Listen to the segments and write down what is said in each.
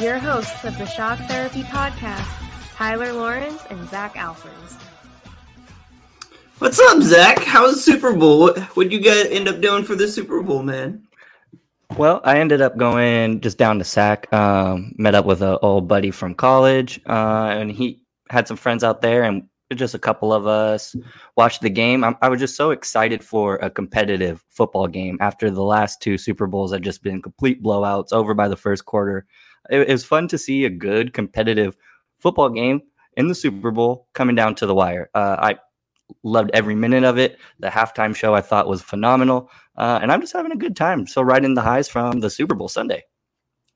your hosts of the Shock Therapy Podcast, Tyler Lawrence and Zac Alfers. What's up, Zac? How's the Super Bowl? What would you guys end up doing for the Super Bowl, man? Well, I ended up going just down to Sac, um, met up with an old buddy from college, uh, and he had some friends out there, and just a couple of us watched the game. I, I was just so excited for a competitive football game after the last two Super Bowls had just been complete blowouts over by the first quarter. It, it was fun to see a good competitive football game in the Super Bowl coming down to the wire. Uh, I loved every minute of it. The halftime show I thought was phenomenal, uh, and I'm just having a good time. So riding the highs from the Super Bowl Sunday.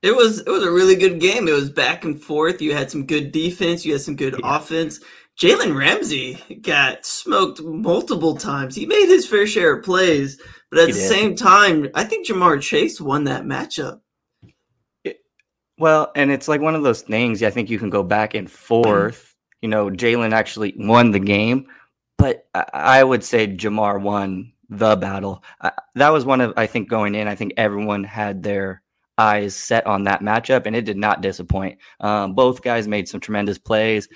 It was it was a really good game. It was back and forth. You had some good defense. You had some good Yeah. offense. Jalen Ramsey got smoked multiple times. He made his fair share of plays, but at He the did. same time, I think Ja'Marr Chase won that matchup. Well, and it's like one of those things. I think you can go back and forth. You know, Jalen actually won the game, but I, would say Ja'Marr won the battle. That was one of I think going in. I think everyone had their eyes set on that matchup, and it did not disappoint. Um, both guys made some tremendous plays.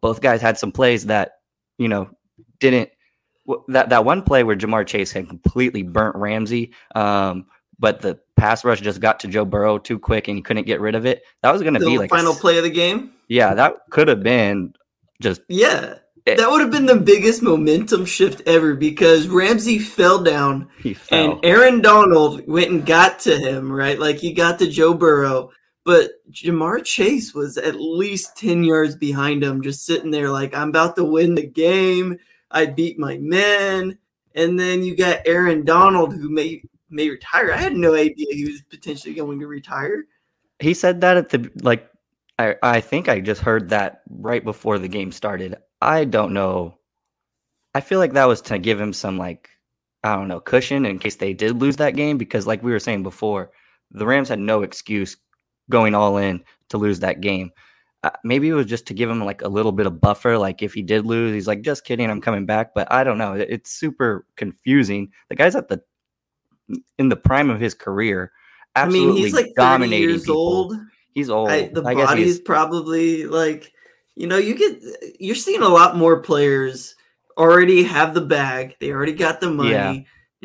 Both guys had some plays that you know didn't. That that one play where Ja'Marr Chase had completely burnt Ramsey, um, but the pass rush just got to Joe Burrow too quick and he couldn't get rid of it. That was going to be like final s- play of the game. Yeah, that could have been just Yeah. It- That would have been the biggest momentum shift ever because Ramsey fell down he fell. And Aaron Donald went and got to him, right? Like he got to Joe Burrow, but Ja'Marr Chase was at least 10 yards behind him, just sitting there like, I'm about to win the game. I beat my men. And then you got Aaron Donald who may may retire. I had no idea he was potentially going to retire. he said that at the like I, I think I just heard that right before the game started. I don't know. I feel like that was to give him some like I don't know cushion in case they did lose that game because like we were saying before, the Rams had no excuse going all in to lose that game. Uh, maybe it was just to give him like a little bit of buffer. Like if he did lose, he's like, just kidding, I'm coming back. But I don't know. It's super confusing. The guy's at the in the prime of his career. I mean, he's like 30 dominating years people. old. He's old. I, the I body's probably like you know you get you're seeing a lot more players already have the bag they already got the money Yeah.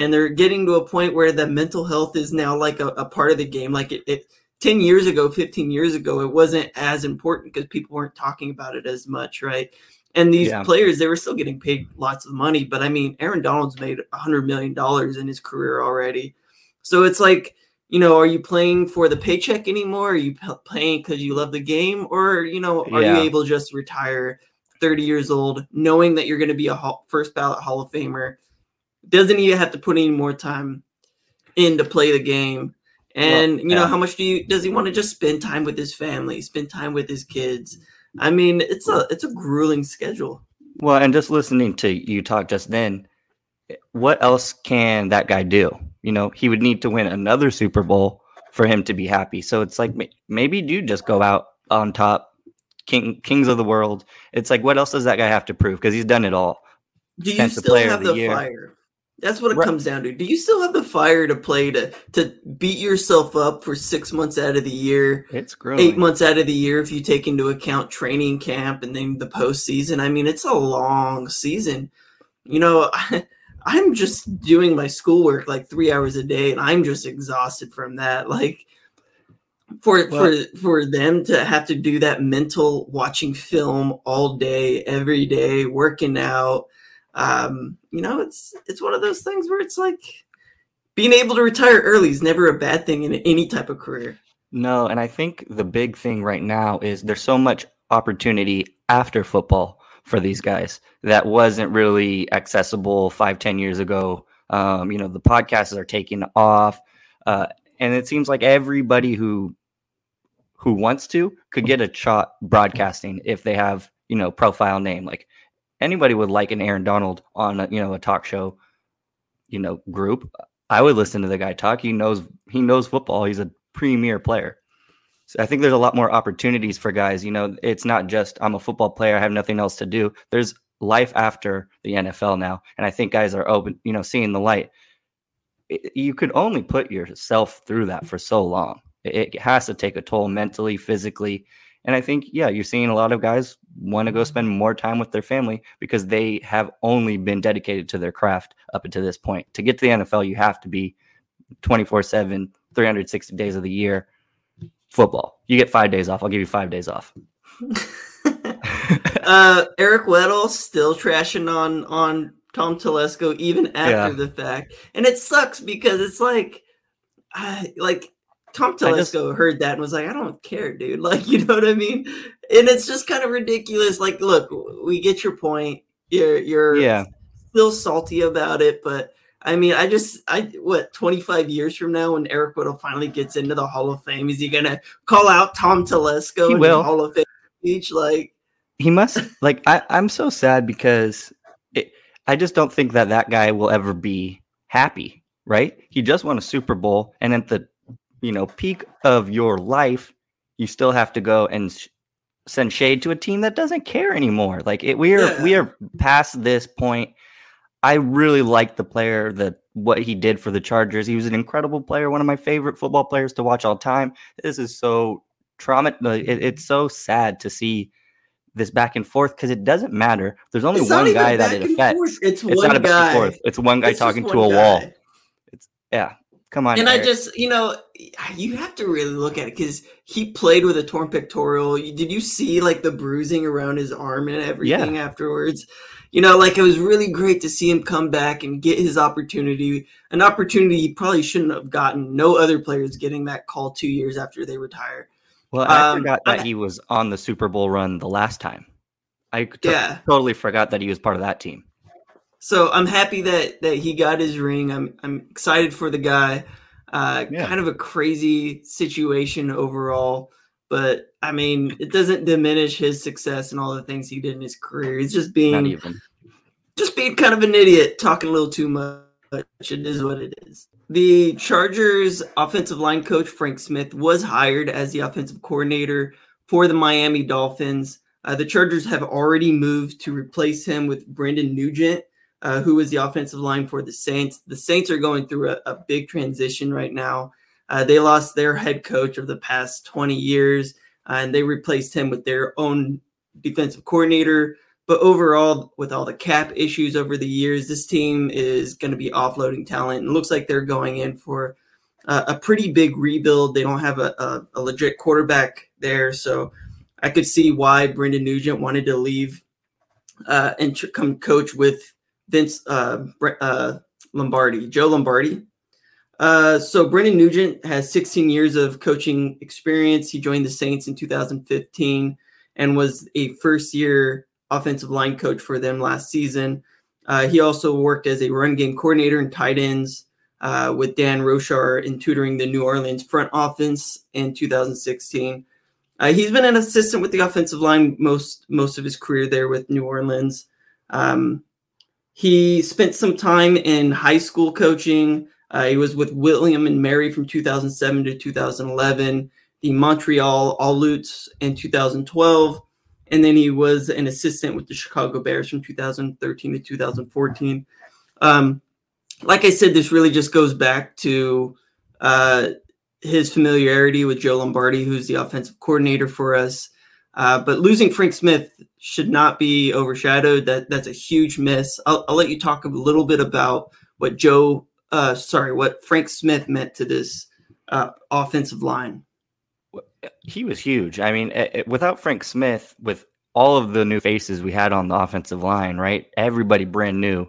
and they're getting to a point where the mental health is now like a, a part of the game like it, it 10 years ago 15 years ago it wasn't as important because people weren't talking about it as much right and these Yeah. players they were still getting paid lots of money but i mean aaron donald's made a 100 million dollars in his career already so it's like you know, are you playing for the paycheck anymore? Are you playing because you love the game, or you know, are Yeah. you able to just retire, thirty years old, knowing that you're going to be a hall, first ballot Hall of Famer? Doesn't even have to put any more time in to play the game. And Well, you know, yeah. how much do you does he want to just spend time with his family, spend time with his kids? I mean, it's a it's a grueling schedule. well, and just listening to you talk just then, what else can that guy do? You know, he would need to win another Super Bowl for him to be happy. So it's like maybe do just go out on top, king kings of the world. It's like what else does that guy have to prove? Because he's done it all. Do you Defensive still have the the, fire? That's what it Right. comes down to. Do you still have the fire to play to to beat yourself up for six months out of the year, It's growing. eight months out of the year if you take into account training camp and then the postseason? I mean, it's a long season. You know, I'm just doing my schoolwork like three hours a day, and I'm just exhausted from that. Like for Well- for for them to have to do that mental watching film all day, every day, working out. Um, you know, it's it's one of those things where it's like being able to retire early is never a bad thing in any type of career. No, and I think the big thing right now is there's so much opportunity after football for these guys that wasn't really accessible five, ten years ago. Um, you know, the podcasts are taking off, uh, and it seems like everybody who who wants to could get a shot broadcasting if they have you know profile name like anybody would like an Aaron Donald on a, you know a talk show you know group I would listen to the guy talk. He knows he knows football. He's a premier player. So I think there's a lot more opportunities for guys you know it's not just I'm a football player I have nothing else to do. There's life after the NFL now and I think guys are open you know seeing the light. You could only put yourself through that for so long. It has to take a toll mentally, physically. And I think, yeah, you're seeing a lot of guys want to go spend more time with their family because they have only been dedicated to their craft up until this point. To get to the NFL, you have to be 24 7, 360 days of the year football. You get five days off. I'll give you five days off. uh, Eric Weddle still trashing on on Tom Telesco even after yeah. the fact, and it sucks because it's like, I, like Tom Telesco just, heard that and was like, I don't care, dude. Like, you know what I mean? And it's just kind of ridiculous. Like, look, we get your point. You're you're yeah. still salty about it, but I mean, I just I what 25 years from now when Eric Weddle finally gets into the Hall of Fame, is he gonna call out Tom Telesco he in will. the Hall of Fame speech? Like he must like I, I'm so sad because it, I just don't think that that guy will ever be happy, right? He just won a Super Bowl and at the you know peak of your life, you still have to go and sh- send shade to a team that doesn't care anymore. Like it, we are yeah. we are past this point. I really like the player that what he did for the Chargers. He was an incredible player, one of my favorite football players to watch all time. This is so trauma. Uh, it, it's so sad to see this back and forth because it doesn't matter. There's only it's one guy that it affects. It's, it's one not a back guy. and forth. It's one guy it's talking to a guy. wall. It's yeah. Come on. And Eric. I just, you know, you have to really look at it because he played with a torn pectoral. Did you see like the bruising around his arm and everything yeah. afterwards? You know, like it was really great to see him come back and get his opportunity, an opportunity he probably shouldn't have gotten. No other players getting that call two years after they retire. Well, I um, forgot that I, he was on the Super Bowl run the last time. I t- yeah. totally forgot that he was part of that team. So I'm happy that that he got his ring. I'm I'm excited for the guy. Uh, yeah. Kind of a crazy situation overall, but I mean, it doesn't diminish his success and all the things he did in his career. He's just being just being kind of an idiot, talking a little too much. It is what it is. The Chargers offensive line coach Frank Smith was hired as the offensive coordinator for the Miami Dolphins. Uh, the Chargers have already moved to replace him with Brendan Nugent, uh, was the offensive line for the Saints. The Saints are going through a, a big transition right now. Uh, they lost their head coach of the past 20 years, uh, and they replaced him with their own defensive coordinator. But overall, with all the cap issues over the years, this team is going to be offloading talent. It looks like they're going in for a pretty big rebuild. They don't have a, a, a legit quarterback there. So I could see why Brendan Nugent wanted to leave uh, and come coach with Vince uh, uh, Lombardi, Joe Lombardi. Uh, so Brendan Nugent has 16 years of coaching experience. He joined the Saints in 2015 and was a first-year offensive line coach for them last season. Uh, he also worked as a run game coordinator and tight ends uh, with Dan Roushar in tutoring the New Orleans front offense in 2016. Uh, he's been an assistant with the offensive line most most of his career there with New Orleans. Um, he spent some time in high school coaching. Uh, he was with William and Mary from 2007 to 2011, the Montreal Alouettes in 2012, and then he was an assistant with the Chicago Bears from 2013 to 2014. Um, like I said, this really just goes back to uh, his familiarity with Joe Lombardi, who's the offensive coordinator for us. Uh, but losing Frank Smith should not be overshadowed. That that's a huge miss. I'll, I'll let you talk a little bit about what Joe, uh, sorry, what Frank Smith meant to this uh, offensive line. He was huge. I mean, it, without Frank Smith, with all of the new faces we had on the offensive line, right? Everybody brand new.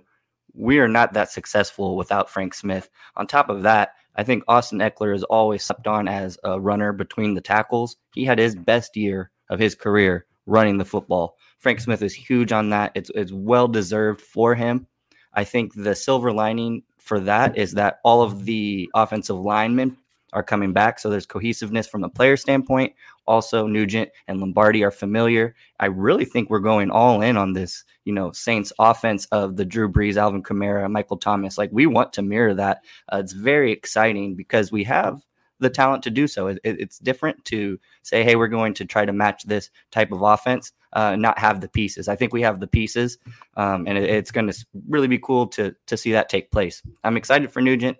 We are not that successful without Frank Smith. On top of that, I think Austin Ekeler is always slept on as a runner between the tackles. He had his best year of his career running the football. Frank Smith is huge on that. It's it's well deserved for him. I think the silver lining for that is that all of the offensive linemen are coming back. So there's cohesiveness from the player standpoint. Also, Nugent and Lombardi are familiar. I really think we're going all in on this, you know, Saints offense of the Drew Brees, Alvin Kamara, Michael Thomas. Like we want to mirror that. Uh, it's very exciting because we have the talent to do so. It, it's different to say, hey, we're going to try to match this type of offense, uh, not have the pieces. I think we have the pieces, um, and it, it's going to really be cool to to see that take place. I'm excited for Nugent.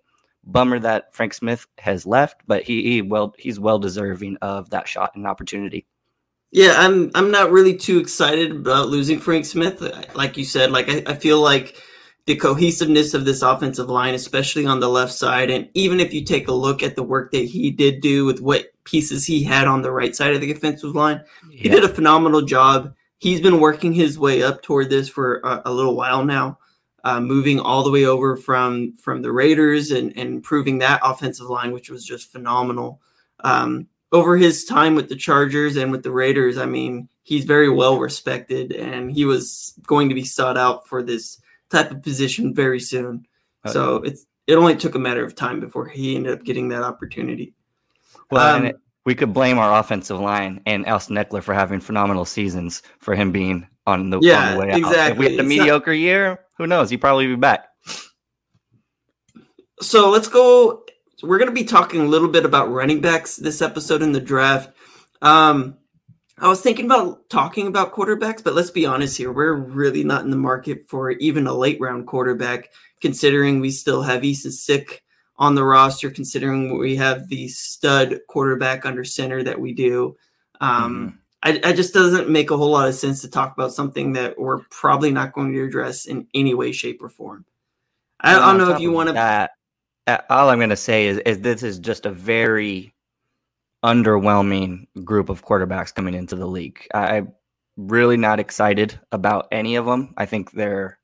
Bummer that Frank Smith has left, but he, he well he's well deserving of that shot and opportunity. Yeah, I'm I'm not really too excited about losing Frank Smith. Like you said, like I, I feel like the cohesiveness of this offensive line, especially on the left side. And even if you take a look at the work that he did do with what pieces he had on the right side of the offensive line, yeah. he did a phenomenal job. He's been working his way up toward this for a, a little while now, uh, moving all the way over from from the Raiders and, and improving that offensive line, which was just phenomenal. Um, over his time with the Chargers and with the Raiders, I mean, he's very well respected, and he was going to be sought out for this type of position very soon. Okay. So it's it only took a matter of time before he ended up getting that opportunity. Well, um, it, we could blame our offensive line and Austin Ekeler for having phenomenal seasons for him being on the, yeah, on the way exactly. out. If we had a mediocre not... year, who knows? He'd probably be back. So let's go. We're going to be talking a little bit about running backs this episode in the draft. Um, I was thinking about talking about quarterbacks, but let's be honest here. We're really not in the market for even a late round quarterback, considering we still have Easton Stick on the roster, considering we have the stud quarterback under center that we do. Um, mm-hmm. I, I, just doesn't make a whole lot of sense to talk about something that we're probably not going to address in any way, shape, or form. I, I don't know if you want to. All I'm going to say is, is this is just a very underwhelming group of quarterbacks coming into the league. I, am really not excited about any of them. I think they're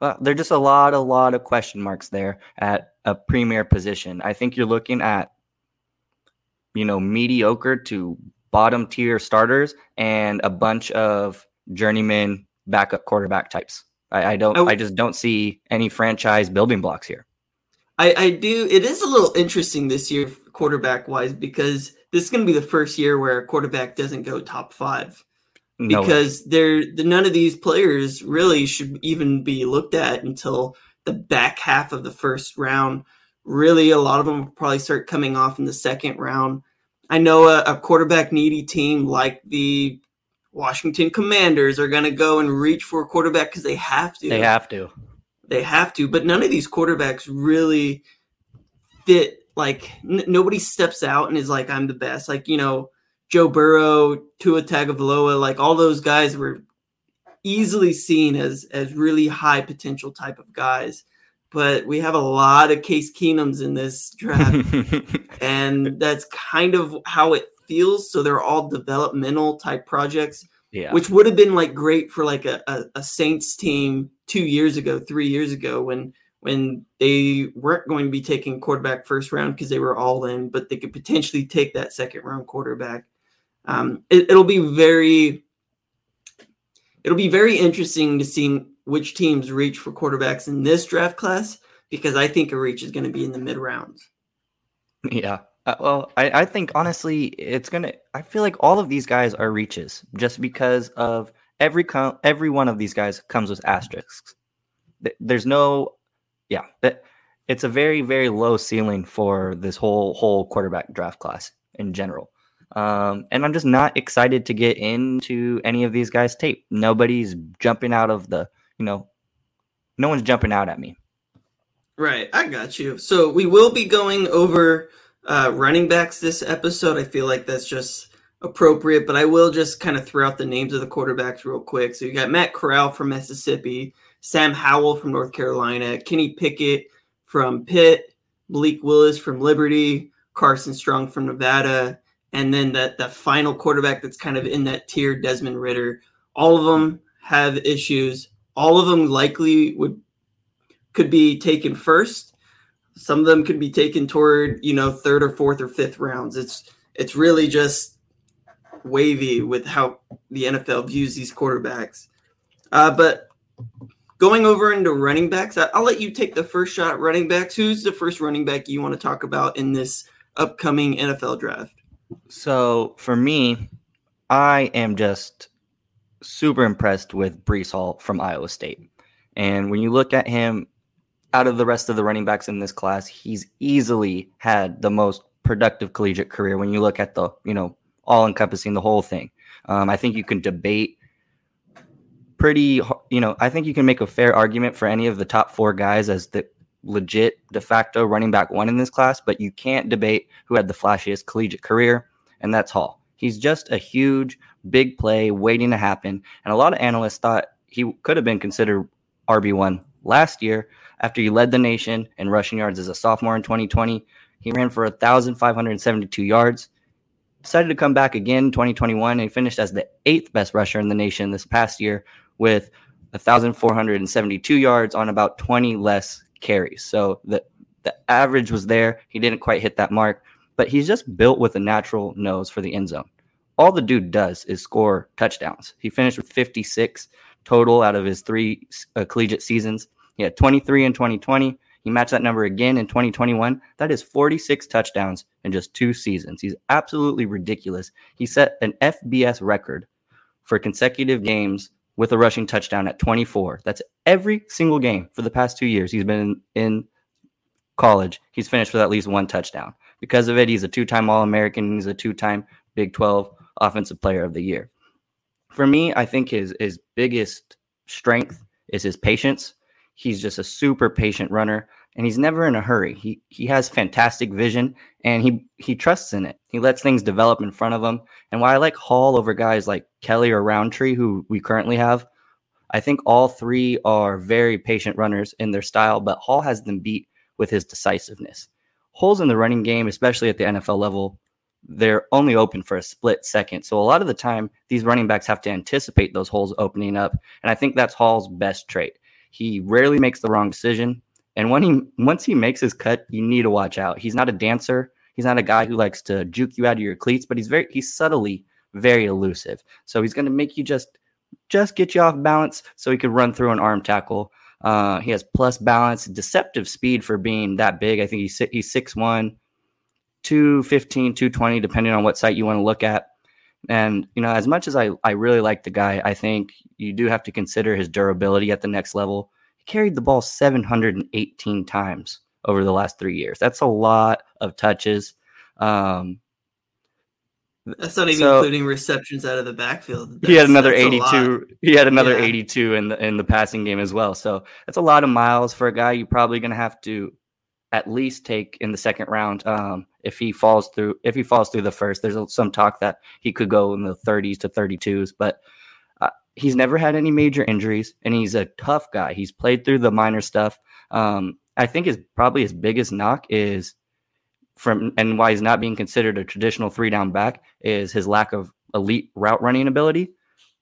well, they're just a lot, a lot of question marks there at a premier position. I think you're looking at you know mediocre to bottom tier starters and a bunch of journeyman backup quarterback types. I, I don't. I, I just don't see any franchise building blocks here. I, I do. It is a little interesting this year, quarterback wise, because this is going to be the first year where a quarterback doesn't go top five no because they're none of these players really should even be looked at until the back half of the first round. Really, a lot of them will probably start coming off in the second round. I know a, a quarterback needy team like the Washington Commanders are going to go and reach for a quarterback because they have to. They have to. They have to. But none of these quarterbacks really fit like n- nobody steps out and is like I'm the best. Like you know Joe Burrow, Tua Tagovailoa, like all those guys were easily seen as as really high potential type of guys. But we have a lot of Case Keenums in this draft, and that's kind of how it feels. So they're all developmental type projects, yeah. which would have been like great for like a, a, a Saints team two years ago, three years ago when when they weren't going to be taking quarterback first round because they were all in, but they could potentially take that second round quarterback. Um, it, it'll be very, it'll be very interesting to see which teams reach for quarterbacks in this draft class because I think a reach is going to be in the mid rounds. Yeah. Uh, well, I, I think honestly, it's gonna. I feel like all of these guys are reaches just because of every every one of these guys comes with asterisks. There's no yeah, it's a very very low ceiling for this whole whole quarterback draft class in general. Um, and I'm just not excited to get into any of these guys' tape. Nobody's jumping out of the, you know, no one's jumping out at me. Right, I got you. So we will be going over uh, running backs this episode. I feel like that's just appropriate, but I will just kind of throw out the names of the quarterbacks real quick. So you got Matt Corral from Mississippi, Sam Howell from North Carolina, Kenny Pickett from Pitt, Malik Willis from Liberty, Carson Strong from Nevada, and then that the final quarterback that's kind of in that tier, Desmond Ridder. All of them have issues. All of them likely would could be taken first. Some of them could be taken toward you know third or fourth or fifth rounds. It's it's really just wavy with how the NFL views these quarterbacks. Uh, but Going over into running backs, I'll let you take the first shot running backs. Who's the first running back you want to talk about in this upcoming NFL draft? So for me, I am just super impressed with Breece Hall from Iowa State. And when you look at him out of the rest of the running backs in this class, he's easily had the most productive collegiate career when you look at the, you know, all encompassing the whole thing. Um, I think you can debate pretty, you know, I think you can make a fair argument for any of the top four guys as the legit de facto running back one in this class, but you can't debate who had the flashiest collegiate career, and that's Hall. He's just a huge, big play waiting to happen. And a lot of analysts thought he could have been considered RB1 last year after he led the nation in rushing yards as a sophomore in 2020. He ran for 1,572 yards. Decided to come back again in 2021 and he finished as the eighth best rusher in the nation this past year with 1,472 yards on about 20 less carries. So the, the average was there. He didn't quite hit that mark, but he's just built with a natural nose for the end zone. All the dude does is score touchdowns. He finished with 56 total out of his three uh, collegiate seasons. He had 23 in 2020. He matched that number again in 2021. That is 46 touchdowns in just two seasons. He's absolutely ridiculous. He set an FBS record for consecutive games with a rushing touchdown at 24. That's every single game for the past two years he's been in college. He's finished with at least one touchdown. Because of it, he's a two time All American. He's a two time Big 12 Offensive Player of the Year. For me, I think his, his biggest strength is his patience. He's just a super patient runner and he's never in a hurry. He he has fantastic vision and he he trusts in it. He lets things develop in front of him. And why I like Hall over guys like Kelley or Rountree, who we currently have, I think all three are very patient runners in their style, but Hall has them beat with his decisiveness. Holes in the running game, especially at the NFL level, they're only open for a split second. So a lot of the time, these running backs have to anticipate those holes opening up. And I think that's Hall's best trait. He rarely makes the wrong decision. And when he once he makes his cut, you need to watch out. He's not a dancer. He's not a guy who likes to juke you out of your cleats, but he's very he's subtly very elusive. So he's going to make you just just get you off balance so he could run through an arm tackle. Uh, he has plus balance, deceptive speed for being that big. I think he's he's 6'1, 215, 220, depending on what site you want to look at. And you know, as much as I, I really like the guy, I think you do have to consider his durability at the next level. He carried the ball 718 times over the last three years. That's a lot of touches. Um, that's not even so, including receptions out of the backfield. That's, he had another 82. He had another yeah. 82 in the in the passing game as well. So that's a lot of miles for a guy you're probably going to have to at least take in the second round. Um, if he falls through, if he falls through the first, there's some talk that he could go in the 30s to 32s, but he's never had any major injuries, and he's a tough guy. He's played through the minor stuff. Um, I think his probably his biggest knock is from and why he's not being considered a traditional three down back is his lack of elite route running ability.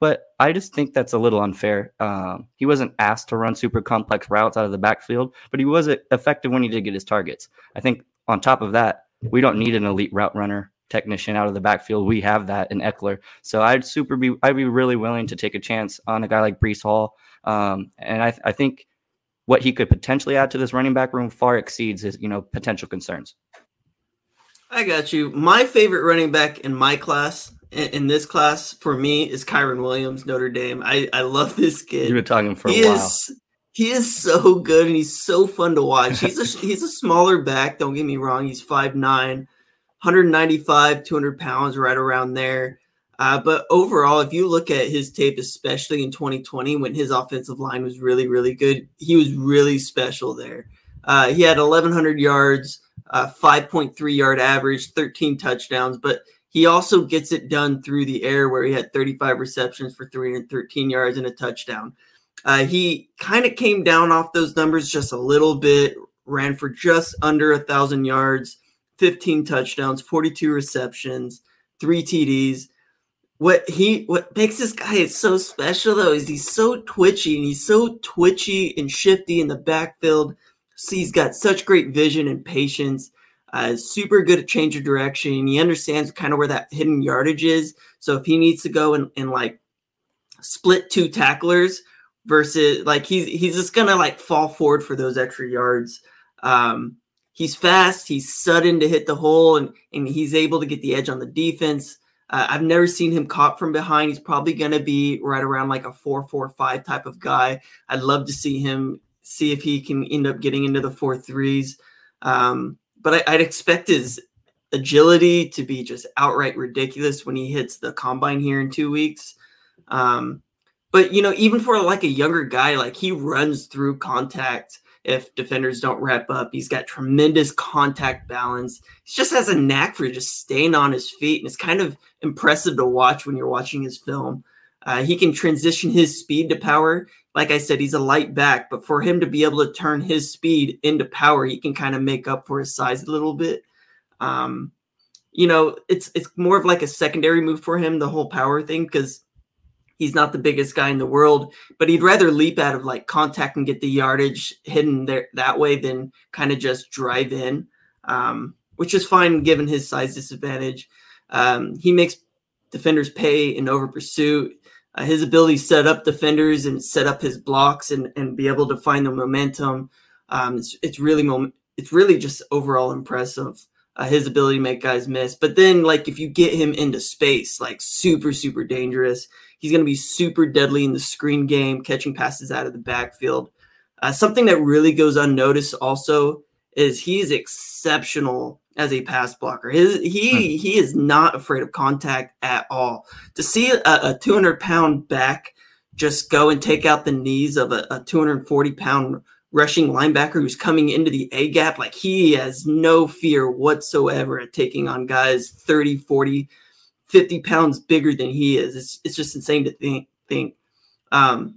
But I just think that's a little unfair. Um, he wasn't asked to run super complex routes out of the backfield, but he was effective when he did get his targets. I think on top of that, we don't need an elite route runner technician out of the backfield. We have that in Ekeler. So I'd super be I'd be really willing to take a chance on a guy like Breece Hall. Um, and I, I think what he could potentially add to this running back room far exceeds his you know potential concerns. I got you. My favorite running back in my class, in, this class for me, is Kyren Williams, Notre Dame. I, I love this kid. You've been talking for he a while. Is, he is so good and he's so fun to watch. He's a he's a smaller back. Don't get me wrong. He's 5'9", 195, 200 pounds, right around there. Uh, but overall, if you look at his tape, especially in 2020 when his offensive line was really, really good, he was really special there. Uh, he had 1,100 yards, uh, 5.3 yard average, 13 touchdowns, but he also gets it done through the air where he had 35 receptions for 313 yards and a touchdown. Uh, he kind of came down off those numbers just a little bit, ran for just under a thousand yards, 15 touchdowns, 42 receptions, three TDs. What he what makes this guy so special though is he's so twitchy and he's so twitchy and shifty in the backfield See he's got such great vision and patience. Uh, super good at change of direction. He understands kind of where that hidden yardage is. So if he needs to go and, and like split two tacklers versus like he's he's just gonna like fall forward for those extra yards. Um, he's fast, he's sudden to hit the hole, and, and he's able to get the edge on the defense. Uh, I've never seen him caught from behind. He's probably going to be right around like a four, four, five type of guy. I'd love to see him see if he can end up getting into the four threes. Um, but I, would expect his agility to be just outright ridiculous when he hits the combine here in two weeks. Um, but you know, even for like a younger guy, like he runs through contact if defenders don't wrap up. He's got tremendous contact balance. He just has a knack for just staying on his feet, and it's kind of impressive to watch when you're watching his film. Uh, he can transition his speed to power. Like I said, he's a light back, but for him to be able to turn his speed into power, he can kind of make up for his size a little bit. Um, you know, it's it's more of like a secondary move for him, the whole power thing, because he's not the biggest guy in the world, but he'd rather leap out of like contact and get the yardage hidden there that way than kind of just drive in, um, which is fine given his size disadvantage. Um, he makes defenders pay in over pursuit. Uh, his ability to set up defenders and set up his blocks and, and be able to find the momentum. Um, it's, it's really mom- it's really just overall impressive. Uh, his ability to make guys miss, but then like if you get him into space, like super super dangerous. He's going to be super deadly in the screen game, catching passes out of the backfield. Uh, something that really goes unnoticed also is he's exceptional as a pass blocker. His, he hmm. he is not afraid of contact at all. To see a, a 200 pound back just go and take out the knees of a, a 240 pound rushing linebacker who's coming into the A gap, like he has no fear whatsoever at taking on guys 30, 40, 50 pounds bigger than he is. It's, it's just insane to think. think. Um,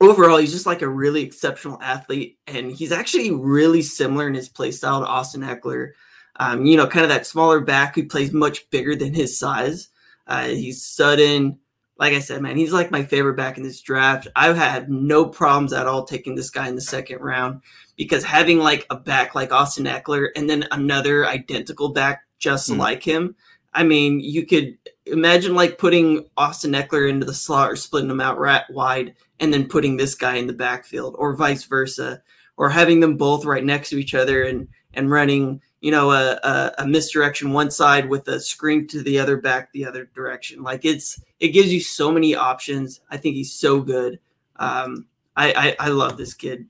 overall, he's just like a really exceptional athlete, and he's actually really similar in his play style to Austin Ekeler. Um, you know, kind of that smaller back who plays much bigger than his size. Uh, he's sudden. Like I said, man, he's like my favorite back in this draft. I've had no problems at all taking this guy in the second round because having like a back like Austin Ekeler and then another identical back just mm. like him I mean, you could imagine like putting Austin Ekeler into the slot or splitting them out wide and then putting this guy in the backfield or vice versa or having them both right next to each other and and running you know a, a, a misdirection one side with a screen to the other back the other direction. Like it's it gives you so many options. I think he's so good. Um i i, I love this kid.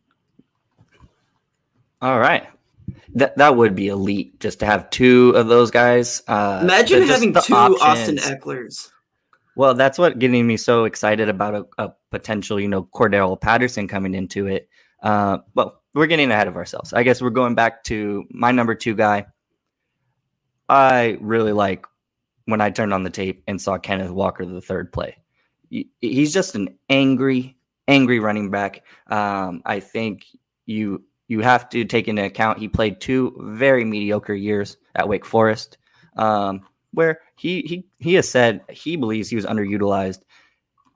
All right that that would be elite just to have two of those guys. Uh, Imagine having two options. Austin Ekelers. Well, that's what getting me so excited about a, a potential, you know, Cordarrelle Patterson coming into it. Uh, well, we're getting ahead of ourselves. I guess we're going back to my number two guy. I really like when I turned on the tape and saw Kenneth Walker the third play. He's just an angry, angry running back. Um, I think you you have to take into account he played two very mediocre years at Wake Forest, um, where he he he has said he believes he was underutilized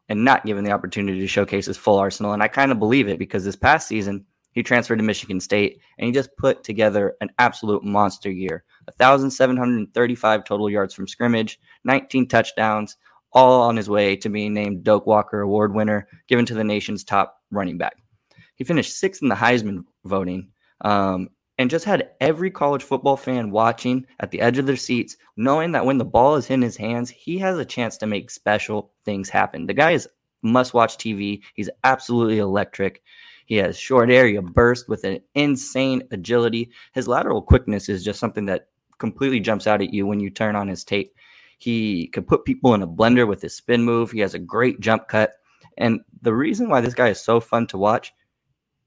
and not given the opportunity to showcase his full arsenal. And I kind of believe it because this past season he transferred to Michigan State and he just put together an absolute monster year. 1,735 total yards from scrimmage, 19 touchdowns, all on his way to being named Doak Walker Award winner, given to the nation's top running back. He finished sixth in the Heisman voting um, and just had every college football fan watching at the edge of their seats, knowing that when the ball is in his hands, he has a chance to make special things happen. The guy is must watch TV. He's absolutely electric. He has short area burst with an insane agility. His lateral quickness is just something that completely jumps out at you when you turn on his tape. He could put people in a blender with his spin move. He has a great jump cut. And the reason why this guy is so fun to watch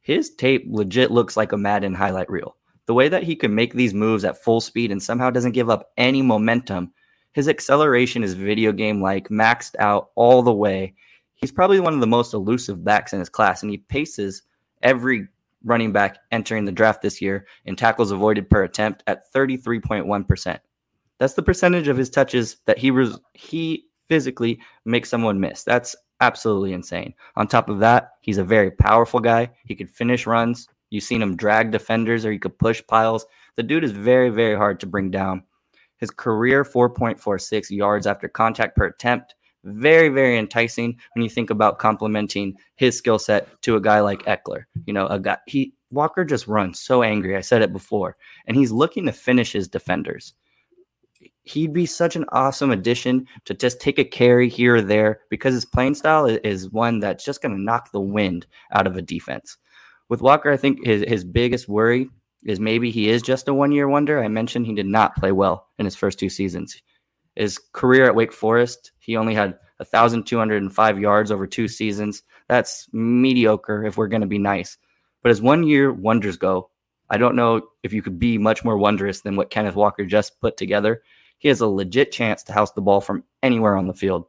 his tape legit looks like a Madden highlight reel. The way that he can make these moves at full speed and somehow doesn't give up any momentum. His acceleration is video game like, maxed out all the way. He's probably one of the most elusive backs in his class, and he paces every running back entering the draft this year in tackles avoided per attempt at 33.1%. That's the percentage of his touches that he res- he physically makes someone miss. That's absolutely insane. On top of that, he's a very powerful guy. He could finish runs. You've seen him drag defenders or he could push piles. The dude is very, very hard to bring down. His career 4.46 yards after contact per attempt. Very, very enticing when you think about complementing his skill set to a guy like Ekeler. You know, a guy he Walker just runs so angry. I said it before, and he's looking to finish his defenders. He'd be such an awesome addition to just take a carry here or there because his playing style is one that's just going to knock the wind out of a defense. With Walker, I think his, his biggest worry is maybe he is just a one year wonder. I mentioned he did not play well in his first two seasons. His career at Wake Forest, he only had 1,205 yards over two seasons. That's mediocre if we're going to be nice. But as one year wonders go, I don't know if you could be much more wondrous than what Kenneth Walker just put together. He has a legit chance to house the ball from anywhere on the field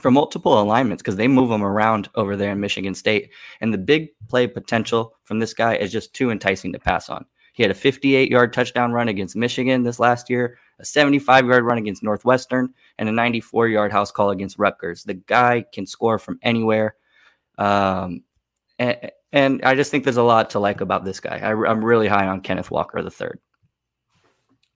for multiple alignments because they move him around over there in Michigan State. And the big play potential from this guy is just too enticing to pass on. He had a 58 yard touchdown run against Michigan this last year, a 75 yard run against Northwestern, and a 94 yard house call against Rutgers. The guy can score from anywhere. Um, and, and, I just think there's a lot to like about this guy. I, I'm really high on Kenneth Walker the third.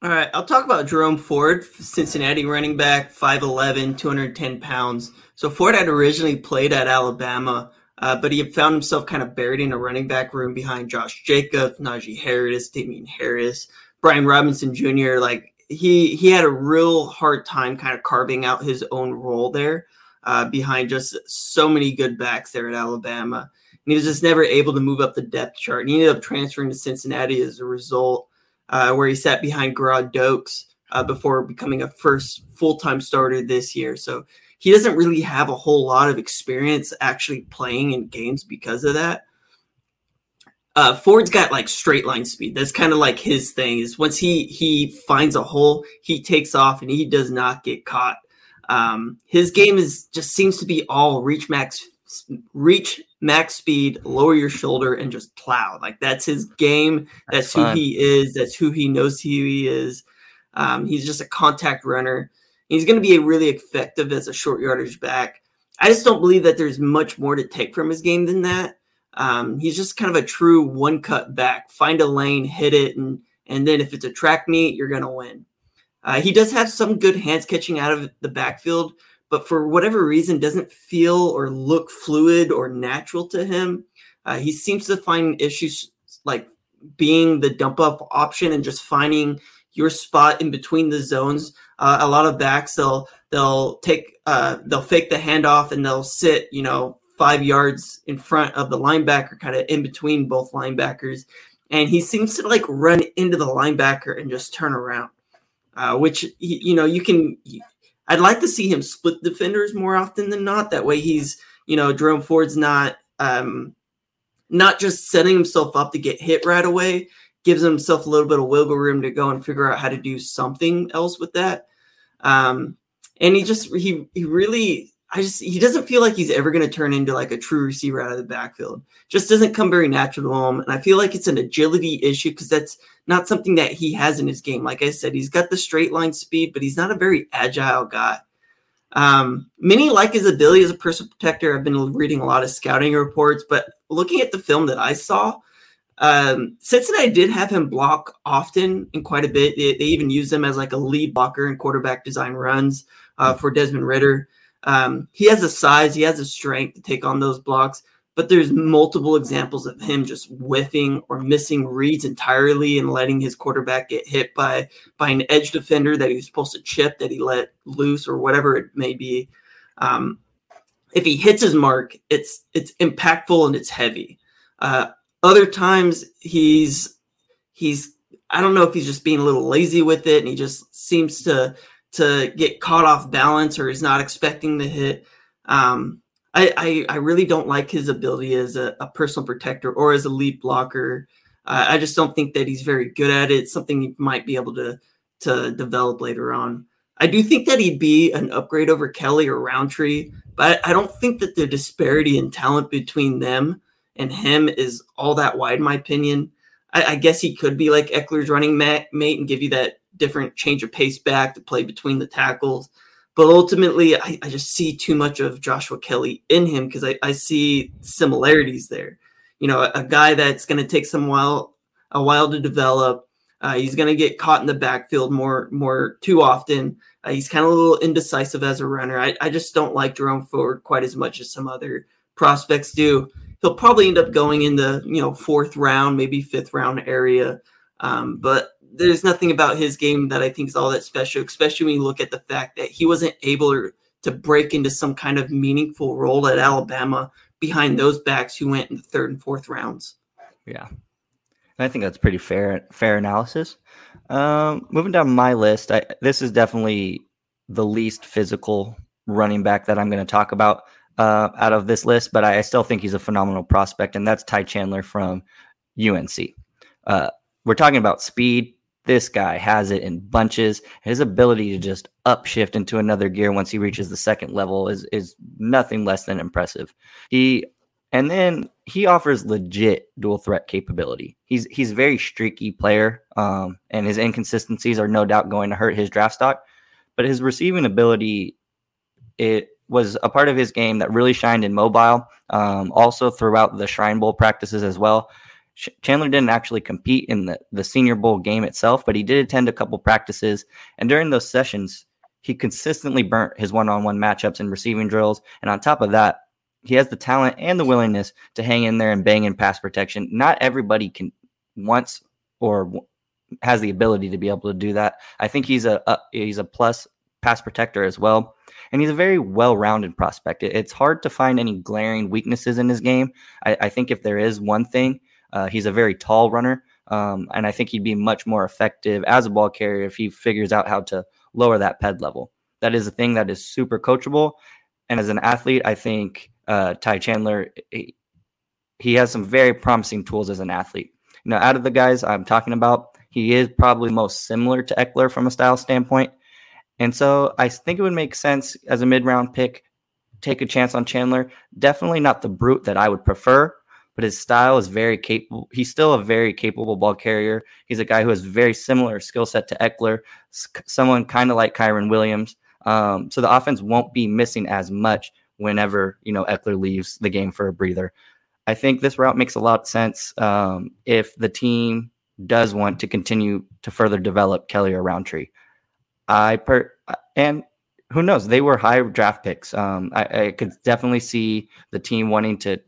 All right, I'll talk about Jerome Ford, Cincinnati running back, 5'11, 210 pounds. So Ford had originally played at Alabama uh, but he found himself kind of buried in a running back room behind Josh Jacobs, Najee Harris, Damien Harris, Brian Robinson Jr. Like he he had a real hard time kind of carving out his own role there uh, behind just so many good backs there at Alabama. And he was just never able to move up the depth chart. And he ended up transferring to Cincinnati as a result, uh, where he sat behind Gerrid Doaks uh, before becoming a first full time starter this year. So he doesn't really have a whole lot of experience actually playing in games because of that. Uh, Ford's got like straight line speed. That's kind of like his thing. Is once he he finds a hole, he takes off and he does not get caught. Um, his game is just seems to be all reach max reach max speed, lower your shoulder, and just plow. Like that's his game. That's, that's who he is. That's who he knows who he is. Um, he's just a contact runner. He's going to be really effective as a short yardage back. I just don't believe that there's much more to take from his game than that. Um, he's just kind of a true one cut back. Find a lane, hit it, and and then if it's a track meet, you're going to win. Uh, he does have some good hands catching out of the backfield, but for whatever reason, doesn't feel or look fluid or natural to him. Uh, he seems to find issues like being the dump up option and just finding your spot in between the zones. Uh, a lot of backs they'll they'll take uh, they'll fake the handoff and they'll sit you know five yards in front of the linebacker, kind of in between both linebackers, and he seems to like run into the linebacker and just turn around, uh, which you know you can. I'd like to see him split defenders more often than not. That way, he's you know Jerome Ford's not um, not just setting himself up to get hit right away gives himself a little bit of wiggle room to go and figure out how to do something else with that. Um, and he just he he really I just he doesn't feel like he's ever going to turn into like a true receiver out of the backfield. Just doesn't come very natural to him, and I feel like it's an agility issue because that's not something that he has in his game. Like I said, he's got the straight line speed, but he's not a very agile guy. Um, many like his ability as a personal protector. I've been reading a lot of scouting reports, but looking at the film that I saw, um, Cincinnati did have him block often and quite a bit. They, they, even used him as like a lead blocker in quarterback design runs uh, for Desmond Ridder. Um, he has the size, he has the strength to take on those blocks, but there's multiple examples of him just whiffing or missing reads entirely and letting his quarterback get hit by by an edge defender that he was supposed to chip that he let loose or whatever it may be. Um, if he hits his mark, it's it's impactful and it's heavy. Uh, other times he's he's I don't know if he's just being a little lazy with it and he just seems to to get caught off balance or is not expecting the hit. Um, I, I, I really don't like his ability as a, a personal protector or as a lead blocker. Uh, I just don't think that he's very good at it. It's something he might be able to to develop later on. I do think that he'd be an upgrade over Kelley or Rountree, but I don't think that the disparity in talent between them and him is all that wide, in my opinion. I, I guess he could be like Ekeler's running mate and give you that different change of pace back to play between the tackles. But ultimately, I, I just see too much of Joshua Kelley in him because I, I see similarities there. You know, a, a guy that's going to take some while a while to develop. Uh, he's going to get caught in the backfield more more too often. Uh, he's kind of a little indecisive as a runner. I, I just don't like Jerome Ford quite as much as some other prospects do he'll probably end up going in the you know fourth round, maybe fifth round area. Um, but there's nothing about his game that I think is all that special, especially when you look at the fact that he wasn't able to break into some kind of meaningful role at Alabama behind those backs who went in the third and fourth rounds. Yeah. I think that's pretty fair fair analysis. Um, moving down my list, I, this is definitely the least physical running back that I'm going to talk about uh, out of this list, but I, I, still think he's a phenomenal prospect, and that's Ty Chandler from UNC. Uh, we're talking about speed, this guy has it in bunches. His ability to just upshift into another gear once he reaches the second level is is nothing less than impressive. He and then he offers legit dual threat capability. He's he's a very streaky player, um, and his inconsistencies are no doubt going to hurt his draft stock. But his receiving ability, it was a part of his game that really shined in mobile. Um, also throughout the Shrine Bowl practices as well. Chandler didn't actually compete in the, the Senior Bowl game itself, but he did attend a couple practices. And during those sessions, he consistently burnt his one on one matchups and receiving drills. And on top of that, he has the talent and the willingness to hang in there and bang in pass protection. Not everybody can wants or has the ability to be able to do that. I think he's a, a he's a plus pass protector as well. And he's a very well rounded prospect. It's hard to find any glaring weaknesses in his game. I, I think if there is one thing, uh, he's a very tall runner, um, and I think he'd be much more effective as a ball carrier if he figures out how to lower that ped level. That is a thing that is super coachable. And as an athlete, I think uh, Ty Chandler, he, he has some very promising tools as an athlete. Know, out of the guys I'm talking about, he is probably most similar to Ekeler from a style standpoint. And so I think it would make sense as a mid round pick, take a chance on Chandler. Definitely not the brute that I would prefer, but his style is very capable. He's still a very capable ball carrier. He's a guy who has very similar skill set to Ekeler, someone kind of like Kyren Williams. Um, so the offense won't be missing as much whenever you know Ekeler leaves the game for a breather. I think this route makes a lot of sense um, if the team does want to continue to further develop Kelley or Rountree. I per and who knows? They were high draft picks. Um, I, I, could definitely see the team wanting to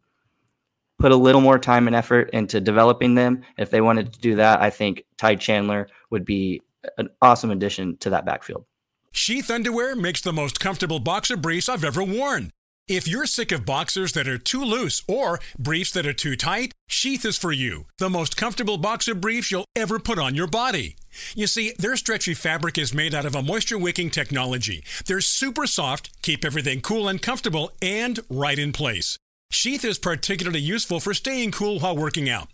put a little more time and effort into developing them. If they wanted to do that, I think Ty Chandler would be an awesome addition to that backfield. Sheath underwear makes the most comfortable boxer briefs I've ever worn. If you're sick of boxers that are too loose or briefs that are too tight, Sheath is for you. The most comfortable boxer briefs you'll ever put on your body. You see, their stretchy fabric is made out of a moisture wicking technology. They're super soft, keep everything cool and comfortable, and right in place. Sheath is particularly useful for staying cool while working out.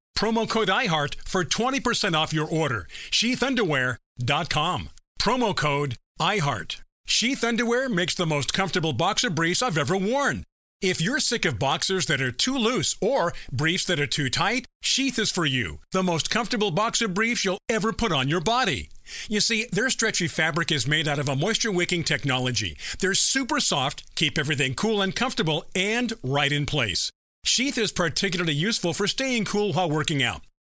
Promo code IHEART for 20% off your order. Sheathunderwear.com. Promo code IHEART. Sheath Underwear makes the most comfortable boxer briefs I've ever worn. If you're sick of boxers that are too loose or briefs that are too tight, Sheath is for you. The most comfortable boxer briefs you'll ever put on your body. You see, their stretchy fabric is made out of a moisture wicking technology. They're super soft, keep everything cool and comfortable, and right in place. Sheath is particularly useful for staying cool while working out.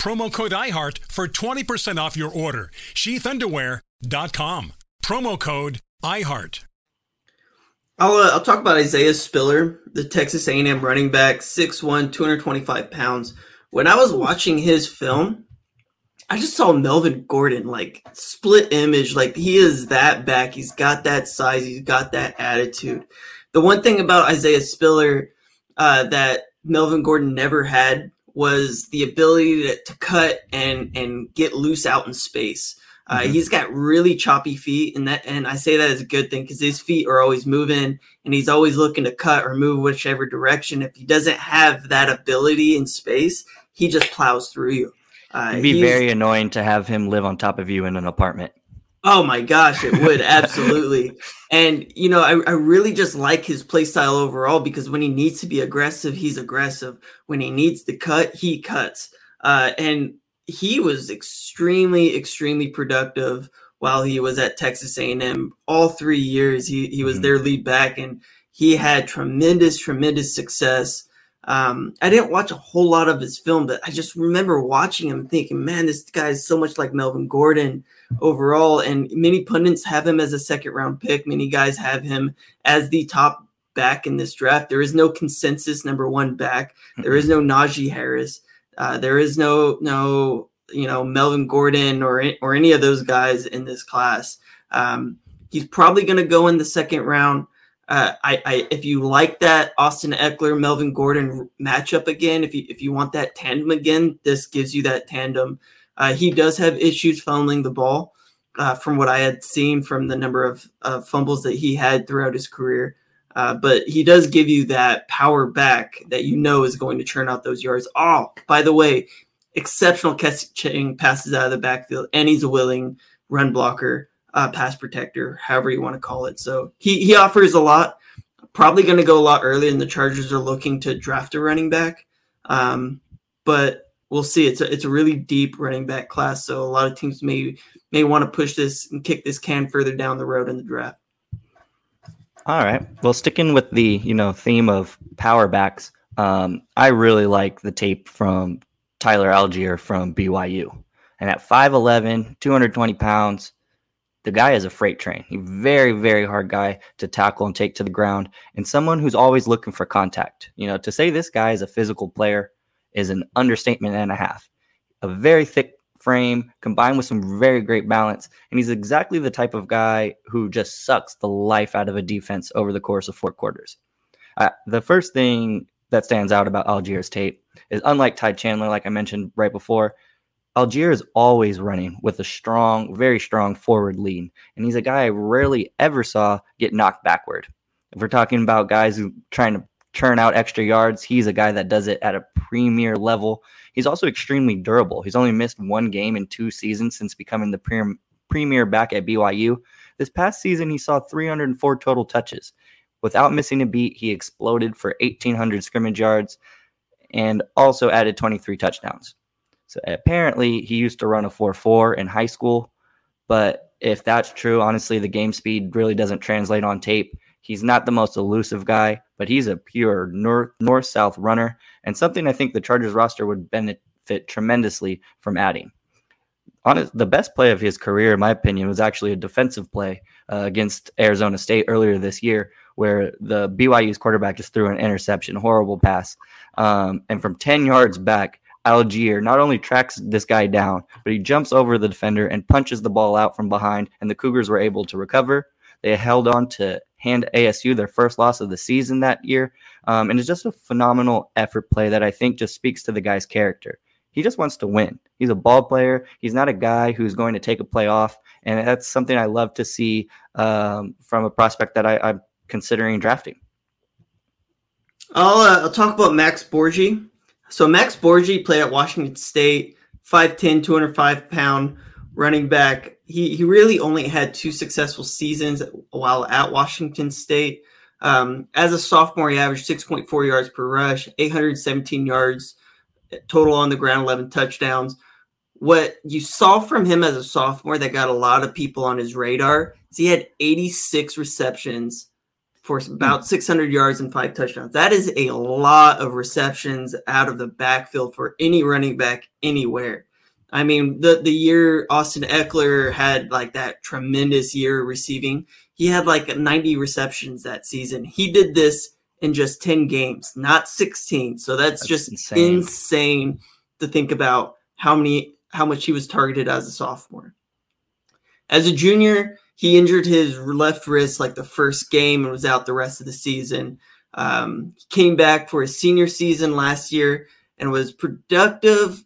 Promo code IHEART for 20% off your order. Sheathunderwear.com. Promo code IHEART. I'll, uh, I'll talk about Isaiah Spiller, the Texas A&M running back, 6'1", 225 pounds. When I was watching his film, I just saw Melvin Gordon, like split image. Like he is that back. He's got that size. He's got that attitude. The one thing about Isaiah Spiller uh, that Melvin Gordon never had was the ability to, to cut and and get loose out in space. Uh, mm-hmm. He's got really choppy feet, and that and I say that as a good thing because his feet are always moving, and he's always looking to cut or move whichever direction. If he doesn't have that ability in space, he just plows through you. Uh, It'd be very annoying to have him live on top of you in an apartment. Oh my gosh, it would absolutely. And you know, I, I really just like his play style overall because when he needs to be aggressive, he's aggressive. When he needs to cut, he cuts. Uh, and he was extremely, extremely productive while he was at Texas A&M. All three years, he he was mm-hmm. their lead back, and he had tremendous, tremendous success. Um, I didn't watch a whole lot of his film, but I just remember watching him thinking, man, this guy is so much like Melvin Gordon overall. And many pundits have him as a second round pick. Many guys have him as the top back in this draft. There is no consensus number one back. There is no Najee Harris. Uh, there is no no you know Melvin Gordon or or any of those guys in this class. Um, he's probably going to go in the second round. Uh, I, I, if you like that Austin Ekeler Melvin Gordon matchup again, if you if you want that tandem again, this gives you that tandem. Uh, he does have issues fumbling the ball, uh, from what I had seen from the number of uh, fumbles that he had throughout his career. Uh, but he does give you that power back that you know is going to churn out those yards. Oh, by the way, exceptional catching passes out of the backfield, and he's a willing run blocker uh, pass protector, however you want to call it. So he, he offers a lot. Probably going to go a lot earlier, and the Chargers are looking to draft a running back. Um, but we'll see. It's a it's a really deep running back class, so a lot of teams may may want to push this and kick this can further down the road in the draft. All right. Well, sticking with the you know theme of power backs, um, I really like the tape from Tyler Allgeier from BYU. And at 5'11, 220 pounds, the guy is a freight train. He's very, very hard guy to tackle and take to the ground, and someone who's always looking for contact. You know, to say this guy is a physical player is an understatement and a half. A very thick frame combined with some very great balance, and he's exactly the type of guy who just sucks the life out of a defense over the course of four quarters. Uh, the first thing that stands out about Allgeier's tape is unlike Ty Chandler, like I mentioned right before, Allgeier is always running with a strong, very strong forward lean. And he's a guy I rarely ever saw get knocked backward. If we're talking about guys who trying to churn out extra yards, he's a guy that does it at a premier level. He's also extremely durable. He's only missed one game in two seasons since becoming the premier back at BYU. This past season, he saw 304 total touches. Without missing a beat, he exploded for 1,800 scrimmage yards and also added 23 touchdowns. So apparently he used to run a 4-4 in high school, but if that's true, honestly, the game speed really doesn't translate on tape. He's not the most elusive guy, but he's a pure north north south runner and something I think the Chargers roster would benefit tremendously from adding. Honest, the best play of his career, in my opinion, was actually a defensive play uh, against Arizona State earlier this year, where the BYU's quarterback just threw an interception, horrible pass, um, and from ten yards back, Allgeier not only tracks this guy down, but he jumps over the defender and punches the ball out from behind, and the Cougars were able to recover. They held on to hand ASU their first loss of the season that year. Um, and it's just a phenomenal effort play that I think just speaks to the guy's character. He just wants to win. He's a ball player. He's not a guy who's going to take a play off. And that's something I love to see um, from a prospect that I, I'm considering drafting. I'll, uh, I'll talk about Max Borghi. So Max Borghi played at Washington State, 5'10", 205 pound running back. He he really only had two successful seasons while at Washington State. Um, as a sophomore, he averaged 6.4 yards per rush, 817 yards total on the ground, 11 touchdowns. What you saw from him as a sophomore that got a lot of people on his radar is he had 86 receptions for about 600 yards and five touchdowns. That is a lot of receptions out of the backfield for any running back anywhere. I mean, the the year Austin Ekeler had like that tremendous year receiving, he had like 90 receptions that season. He did this in just 10 games, not 16. So that's, that's just insane. insane to think about how many how much he was targeted as a sophomore. As a junior, he injured his left wrist like the first game and was out the rest of the season. Um, he came back for his senior season last year and was productive,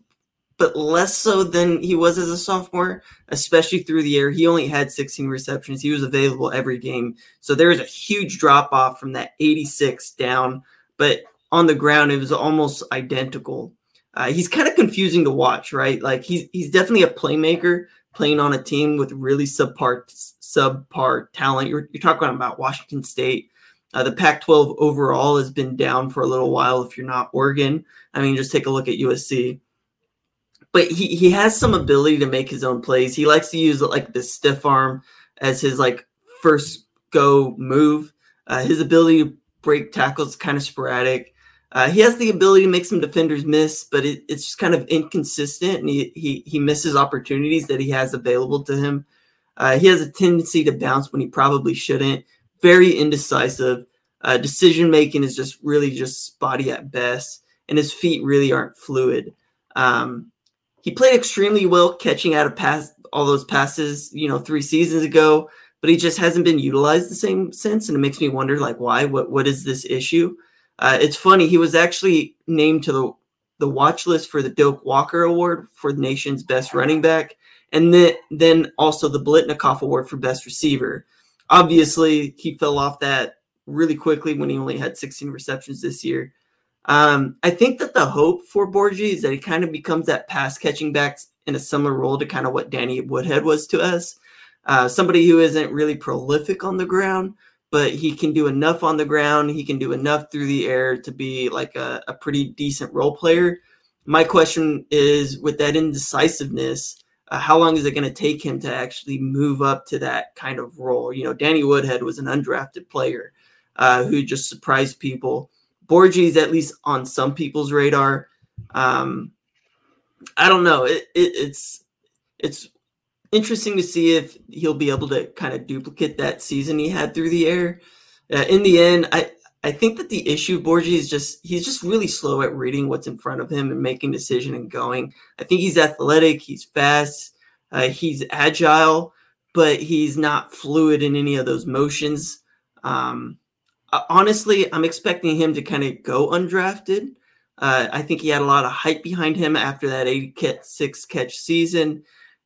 but less so than he was as a sophomore, especially through the air. He only had 16 receptions. He was available every game. So there was a huge drop off from that 86 down, but on the ground, it was almost identical. Uh, he's kind of confusing to watch, right? Like he's he's definitely a playmaker playing on a team with really subpar subpar talent. You're, you're talking about Washington State. Uh, the Pac-12 overall has been down for a little while. If you're not Oregon, I mean, just take a look at USC. But he he has some ability to make his own plays. He likes to use like the stiff arm as his like first go move. Uh, his ability to break tackles is kind of sporadic. Uh, he has the ability to make some defenders miss, but it, it's just kind of inconsistent, and he, he he misses opportunities that he has available to him. Uh, he has a tendency to bounce when he probably shouldn't. Very indecisive. Uh, decision making is just really just spotty at best, and his feet really aren't fluid. Um, he played extremely well catching out of pass all those passes, you know, three seasons ago, but he just hasn't been utilized the same since, and it makes me wonder, like, why? What what is this issue? Uh, it's funny. He was actually named to the the watch list for the Doak Walker Award for the nation's best running back, and then then also the Biletnikoff Award for best receiver. Obviously, he fell off that really quickly when he only had 16 receptions this year. Um, I think that the hope for Borghi is that he kind of becomes that pass catching back in a similar role to kind of what Danny Woodhead was to us. Uh, somebody who isn't really prolific on the ground, but he can do enough on the ground. He can do enough through the air to be like a, a pretty decent role player. My question is with that indecisiveness, uh, how long is it going to take him to actually move up to that kind of role? You know, Danny Woodhead was an undrafted player uh, who just surprised people. Borghi's at least on some people's radar. Um, I don't know. It, it, it's it's interesting to see if he'll be able to kind of duplicate that season he had through the air. Uh, in the end, I I think that the issue Borghi is just he's just really slow at reading what's in front of him and making decision and going. I think he's athletic, he's fast, uh, he's agile, but he's not fluid in any of those motions. Um, honestly, I'm expecting him to kind of go undrafted. Uh, I think he had a lot of hype behind him after that 86 catch season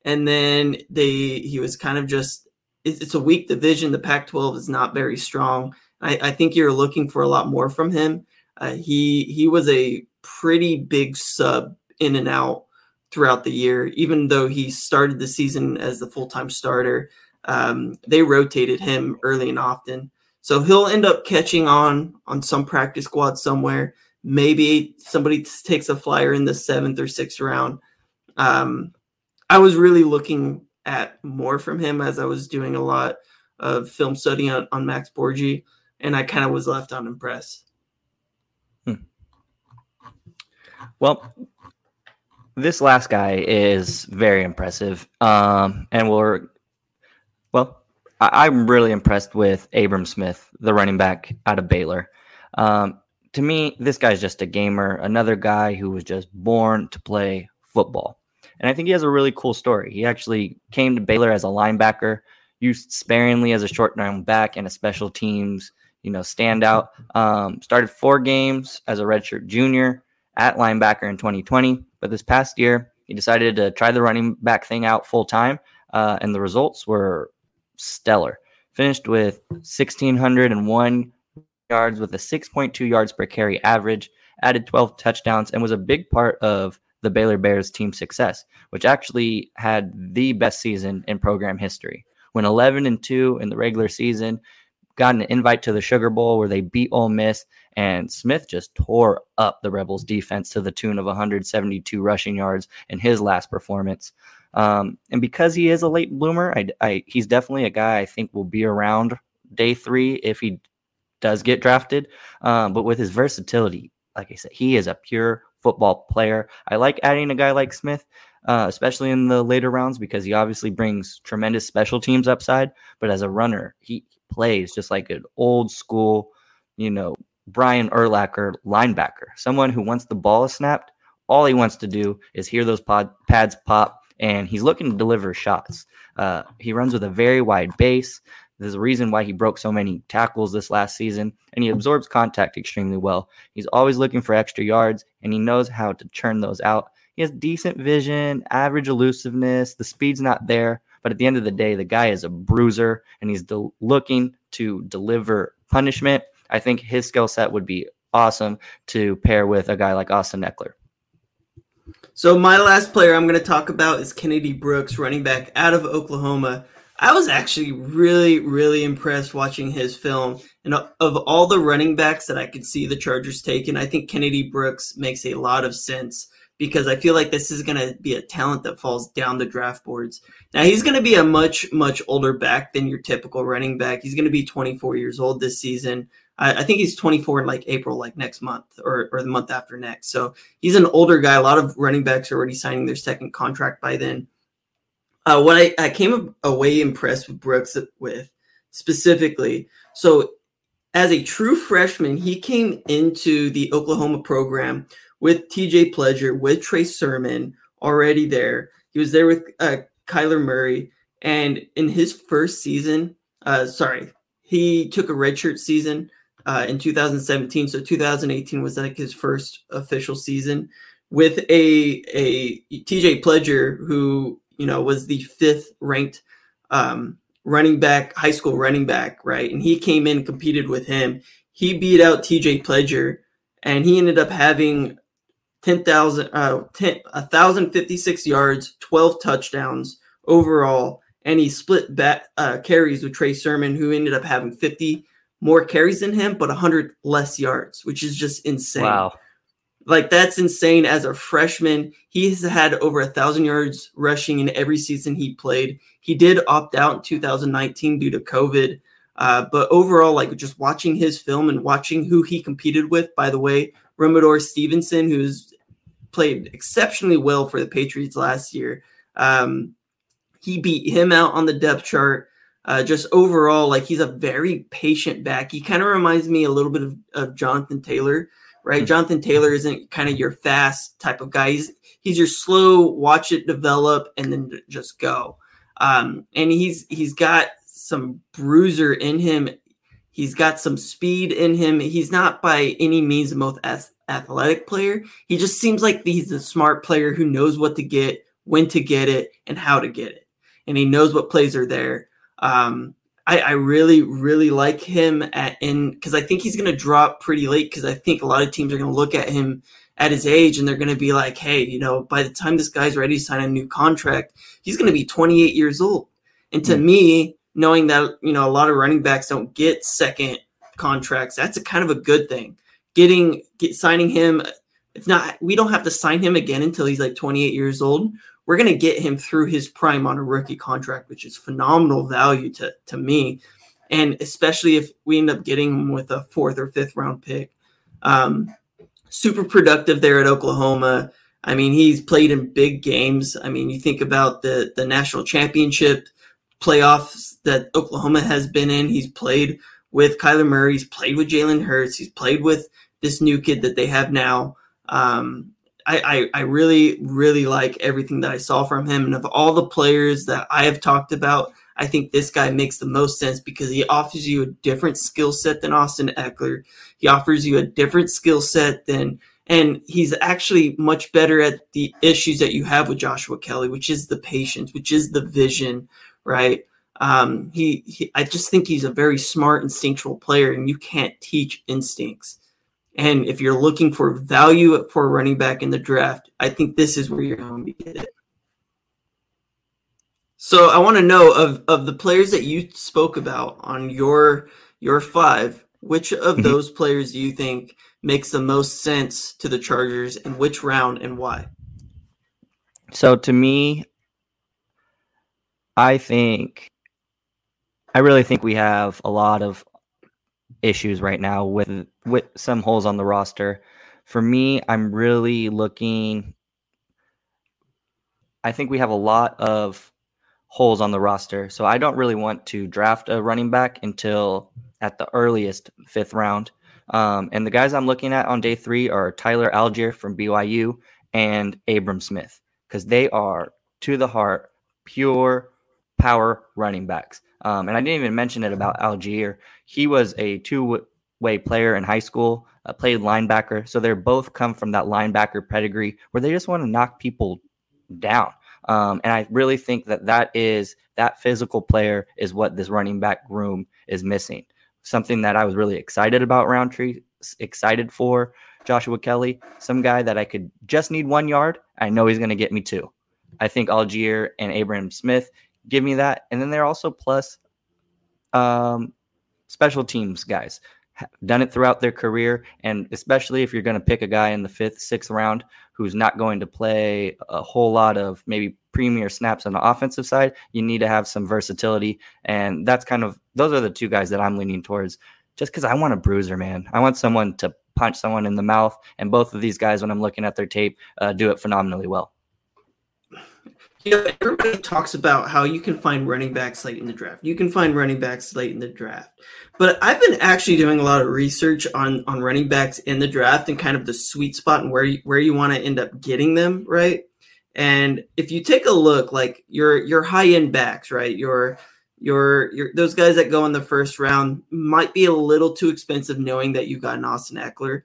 and then they he was kind of just it's, it's a weak division. The Pac-12 is not very strong. I, I think you're looking for a lot more from him. Uh, he he was a pretty big sub in and out throughout the year, even though he started the season as the full time starter. Um, they rotated him early and often, so he'll end up catching on on some practice squad somewhere. Maybe somebody takes a flyer in the seventh or sixth round. Um, I was really looking at more from him as I was doing a lot of film study on, on Max Borghi, and I kind of was left unimpressed. Hmm. Well, this last guy is very impressive, um, and we're. I, am really impressed with Abram Smith, the running back out of Baylor. Um, to me, this guy's just a gamer, another guy who was just born to play football. And I think he has a really cool story. He actually came to Baylor as a linebacker, used sparingly as a short down back and a special teams, you know, standout. Um, started four games as a redshirt junior at linebacker in 2020, but this past year he decided to try the running back thing out full time, uh, and the results were stellar. Finished with 1,601 yards with a 6.2 yards per carry average, added 12 touchdowns, and was a big part of the Baylor Bears team success, which actually had the best season in program history. When 11 and 2 in the regular season, got an invite to the Sugar Bowl where they beat Ole Miss, and Smith just tore up the Rebels defense to the tune of 172 rushing yards in his last performance. Um, and because he is a late bloomer, I, I, he's definitely a guy I think will be around day three if he does get drafted. Um, but with his versatility, like I said, he is a pure football player. I like adding a guy like Smith, uh, especially in the later rounds, because he obviously brings tremendous special teams upside. But as a runner, he plays just like an old school, you know, Brian Urlacher linebacker, someone who once the ball is snapped, all he wants to do is hear those pod, pads pop, and he's looking to deliver shots. Uh, he runs with a very wide base, There's a reason why he broke so many tackles this last season, and he absorbs contact extremely well. He's always looking for extra yards, and he knows how to churn those out. He has decent vision, average elusiveness. The speed's not there, but at the end of the day, the guy is a bruiser, and he's looking to deliver punishment. I think his skill set would be awesome to pair with a guy like Austin Ekeler. So my last player I'm going to talk about is Kennedy Brooks, running back out of Oklahoma. I was actually really, really impressed watching his film. And of all the running backs that I could see the Chargers taking, I think Kennedy Brooks makes a lot of sense because I feel like this is going to be a talent that falls down the draft boards. Now, he's going to be a much, much older back than your typical running back. He's going to be 24 years old this season. I, I, think he's 24 in like April, like next month or, or the month after next. So he's an older guy. A lot of running backs are already signing their second contract by then. Uh, what I, I came away impressed with Brooks with specifically. So as a true freshman, he came into the Oklahoma program with TJ Pledger, with Trey Sermon already there. He was there with uh, Kyler Murray. And in his first season, uh, sorry, he took a redshirt season uh, in 2017. So 2018 was like his first official season with a a TJ Pledger who you know was the fifth ranked um, running back, high school running back, right? And he came in competed with him. He beat out TJ Pledger, and he ended up having 10,000, uh, 10, 1,056 yards, 12 touchdowns overall, and he split bat, uh, carries with Trey Sermon, who ended up having 50 more carries than him, but 100 less yards, which is just insane. Wow. Like that's insane. As a freshman, he's had over a thousand yards rushing in every season he played. He did opt out in 2019 due to COVID. Uh, but overall, like just watching his film and watching who he competed with, by the way, Rhamondre Stevenson, who's played exceptionally well for the Patriots last year. Um, he beat him out on the depth chart. Uh, just overall, like he's a very patient back. He kind of reminds me a little bit of, of Jonathan Taylor, right? Mm-hmm. Jonathan Taylor isn't kind of your fast type of guy. He's he's your slow, watch it develop, and then just go. Um, and he's he's got some bruiser in him. He's got some speed in him. He's not by any means the most athletic player. He just seems like he's a smart player who knows what to get, when to get it, and how to get it. And he knows what plays are there. Um, I, I, really, really like him at in because I think he's going to drop pretty late because I think a lot of teams are going to look at him at his age and they're going to be like, hey, you know, by the time this guy's ready to sign a new contract, he's going to be 28 years old. And to mm-hmm. me, knowing that you know a lot of running backs don't get second contracts, that's a kind of a good thing. Getting get, signing him, if not, we don't have to sign him again until he's like 28 years old we're going to get him through his prime on a rookie contract, which is phenomenal value to, to me. And especially if we end up getting him with a fourth or fifth round pick. Um, super productive there at Oklahoma. I mean, he's played in big games. I mean, you think about the, the national championship playoffs that Oklahoma has been in. He's played with Kyler Murray. He's played with Jalen Hurts. He's played with this new kid that they have now. Um, I, I, I really, really like everything that I saw from him. And of all the players that I have talked about, I think this guy makes the most sense because he offers you a different skill set than Austin Ekeler. He offers you a different skill set than, and he's actually much better at the issues that you have with Joshua Kelley, which is the patience, which is the vision, right? Um, he, he, I just think he's a very smart, instinctual player, and you can't teach instincts. And if you're looking for value for a running back in the draft, I think this is where you're going to get it. So I want to know of of the players that you spoke about on your your five, which of mm-hmm. those players do you think makes the most sense to the Chargers and which round and why? So to me, I think I really think we have a lot of issues right now with with some holes on the roster. For me, I'm really looking I think we have a lot of holes on the roster. So I don't really want to draft a running back until at the earliest fifth round. Um, and the guys I'm looking at on day three are Tyler Allgeier from BYU and Abram Smith because they are to the heart, pure power running backs. Um, and I didn't even mention it about Allgeier. He was a two way player in high school, uh, played linebacker. So they're both come from that linebacker pedigree where they just want to knock people down. Um, and I really think that that is that physical player is what this running back room is missing. Something that I was really excited about Rountree, excited for Joshua Kelley, some guy that I could just need one yard. I know he's going to get me two. I think Allgeier and Abram Smith give me that. And then they're also plus um, special teams guys. done it throughout their career. And especially if you're going to pick a guy in the fifth, sixth round who's not going to play a whole lot of maybe premier snaps on the offensive side, you need to have some versatility. And that's kind of, those are the two guys that I'm leaning towards just because I want a bruiser, man. I want someone to punch someone in the mouth. And both of these guys, when I'm looking at their tape, uh, do it phenomenally well. You know, everybody talks about how you can find running backs late in the draft. You can find running backs late in the draft. But I've been actually doing a lot of research on on running backs in the draft and kind of the sweet spot and where you, where you want to end up getting them, right? And if you take a look, like your your high end backs, right? Your your your those guys that go in the first round might be a little too expensive, knowing that you got an Austin Ekeler.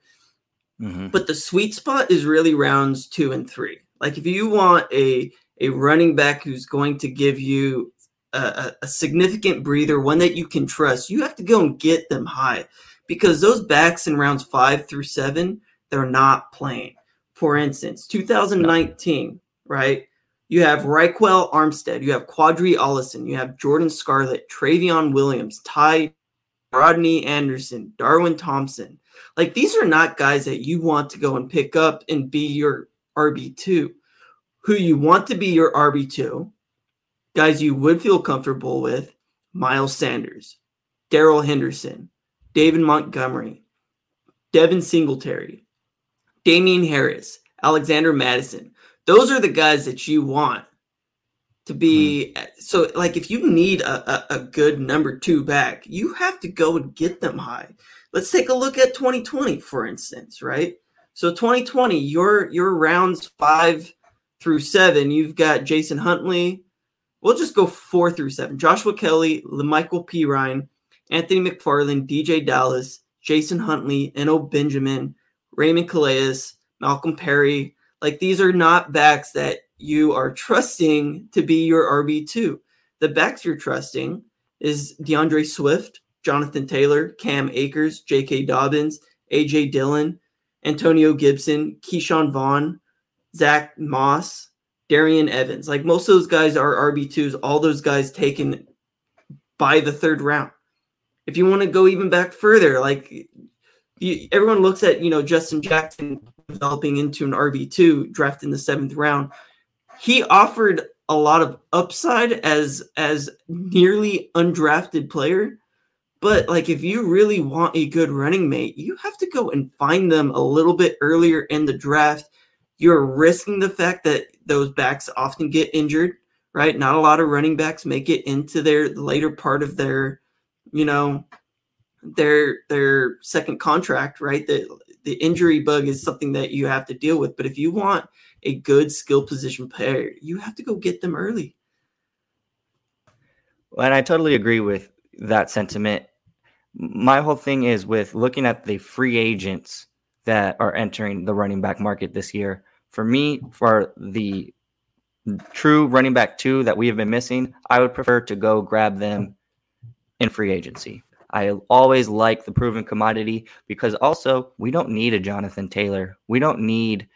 Mm-hmm. But the sweet spot is really rounds two and three. Like if you want a a running back who's going to give you a, a, significant breather, one that you can trust, you have to go and get them high because those backs in rounds five through seven, they're not playing. For instance, 2019, right? You have Ryquell Armstead, you have Qadree Ollison, you have Jordan Scarlett, Trayveon Williams, Ty Rodney Anderson, Darwin Thompson. Like these are not guys that you want to go and pick up and be your RB2 who you want to be your RB2, guys you would feel comfortable with Miles Sanders, Darrell Henderson, David Montgomery, Devin Singletary, Damien Harris, Alexander Mattison. Those are the guys that you want to be. Mm. So, like, if you need a, a, a good number two back, you have to go and get them high. Let's take a look at 2020, for instance, right? So 2020, your your rounds five through seven, you've got Jason Huntley. We'll just go four through seven. Joshua Kelley, Michael P. Ryan, Anthony McFarland, DJ Dallas, Jason Huntley, Eno Benjamin, Raymond Calais, Malcolm Perry. Like these are not backs that you are trusting to be your RB2. The backs you're trusting is D'Andre Swift, Jonathan Taylor, Cam Akers, J.K. Dobbins, A.J. Dillon, Antonio Gibson, Ke'Shawn Vaughn, Zach Moss, Darrynton Evans. Like most of those guys are RB2s, all those guys taken by the third round. If you want to go even back further, like you, everyone looks at, you know, Justin Jackson developing into an RB2 draft in the seventh round. He offered a lot of upside as as nearly undrafted player. But like if you really want a good running mate, you have to go and find them a little bit earlier in the draft you're risking the fact that those backs often get injured, right? Not a lot of running backs make it into their later part of their, you know, their their second contract, right? The the injury bug is something that you have to deal with. But if you want a good skill position player, you have to go get them early. And I totally agree with that sentiment. My whole thing is with looking at the free agents that are entering the running back market this year for me, for the true running back two that we have been missing, I would prefer to go grab them in free agency. I always like the proven commodity because also we don't need a Jonathan Taylor. We don't need,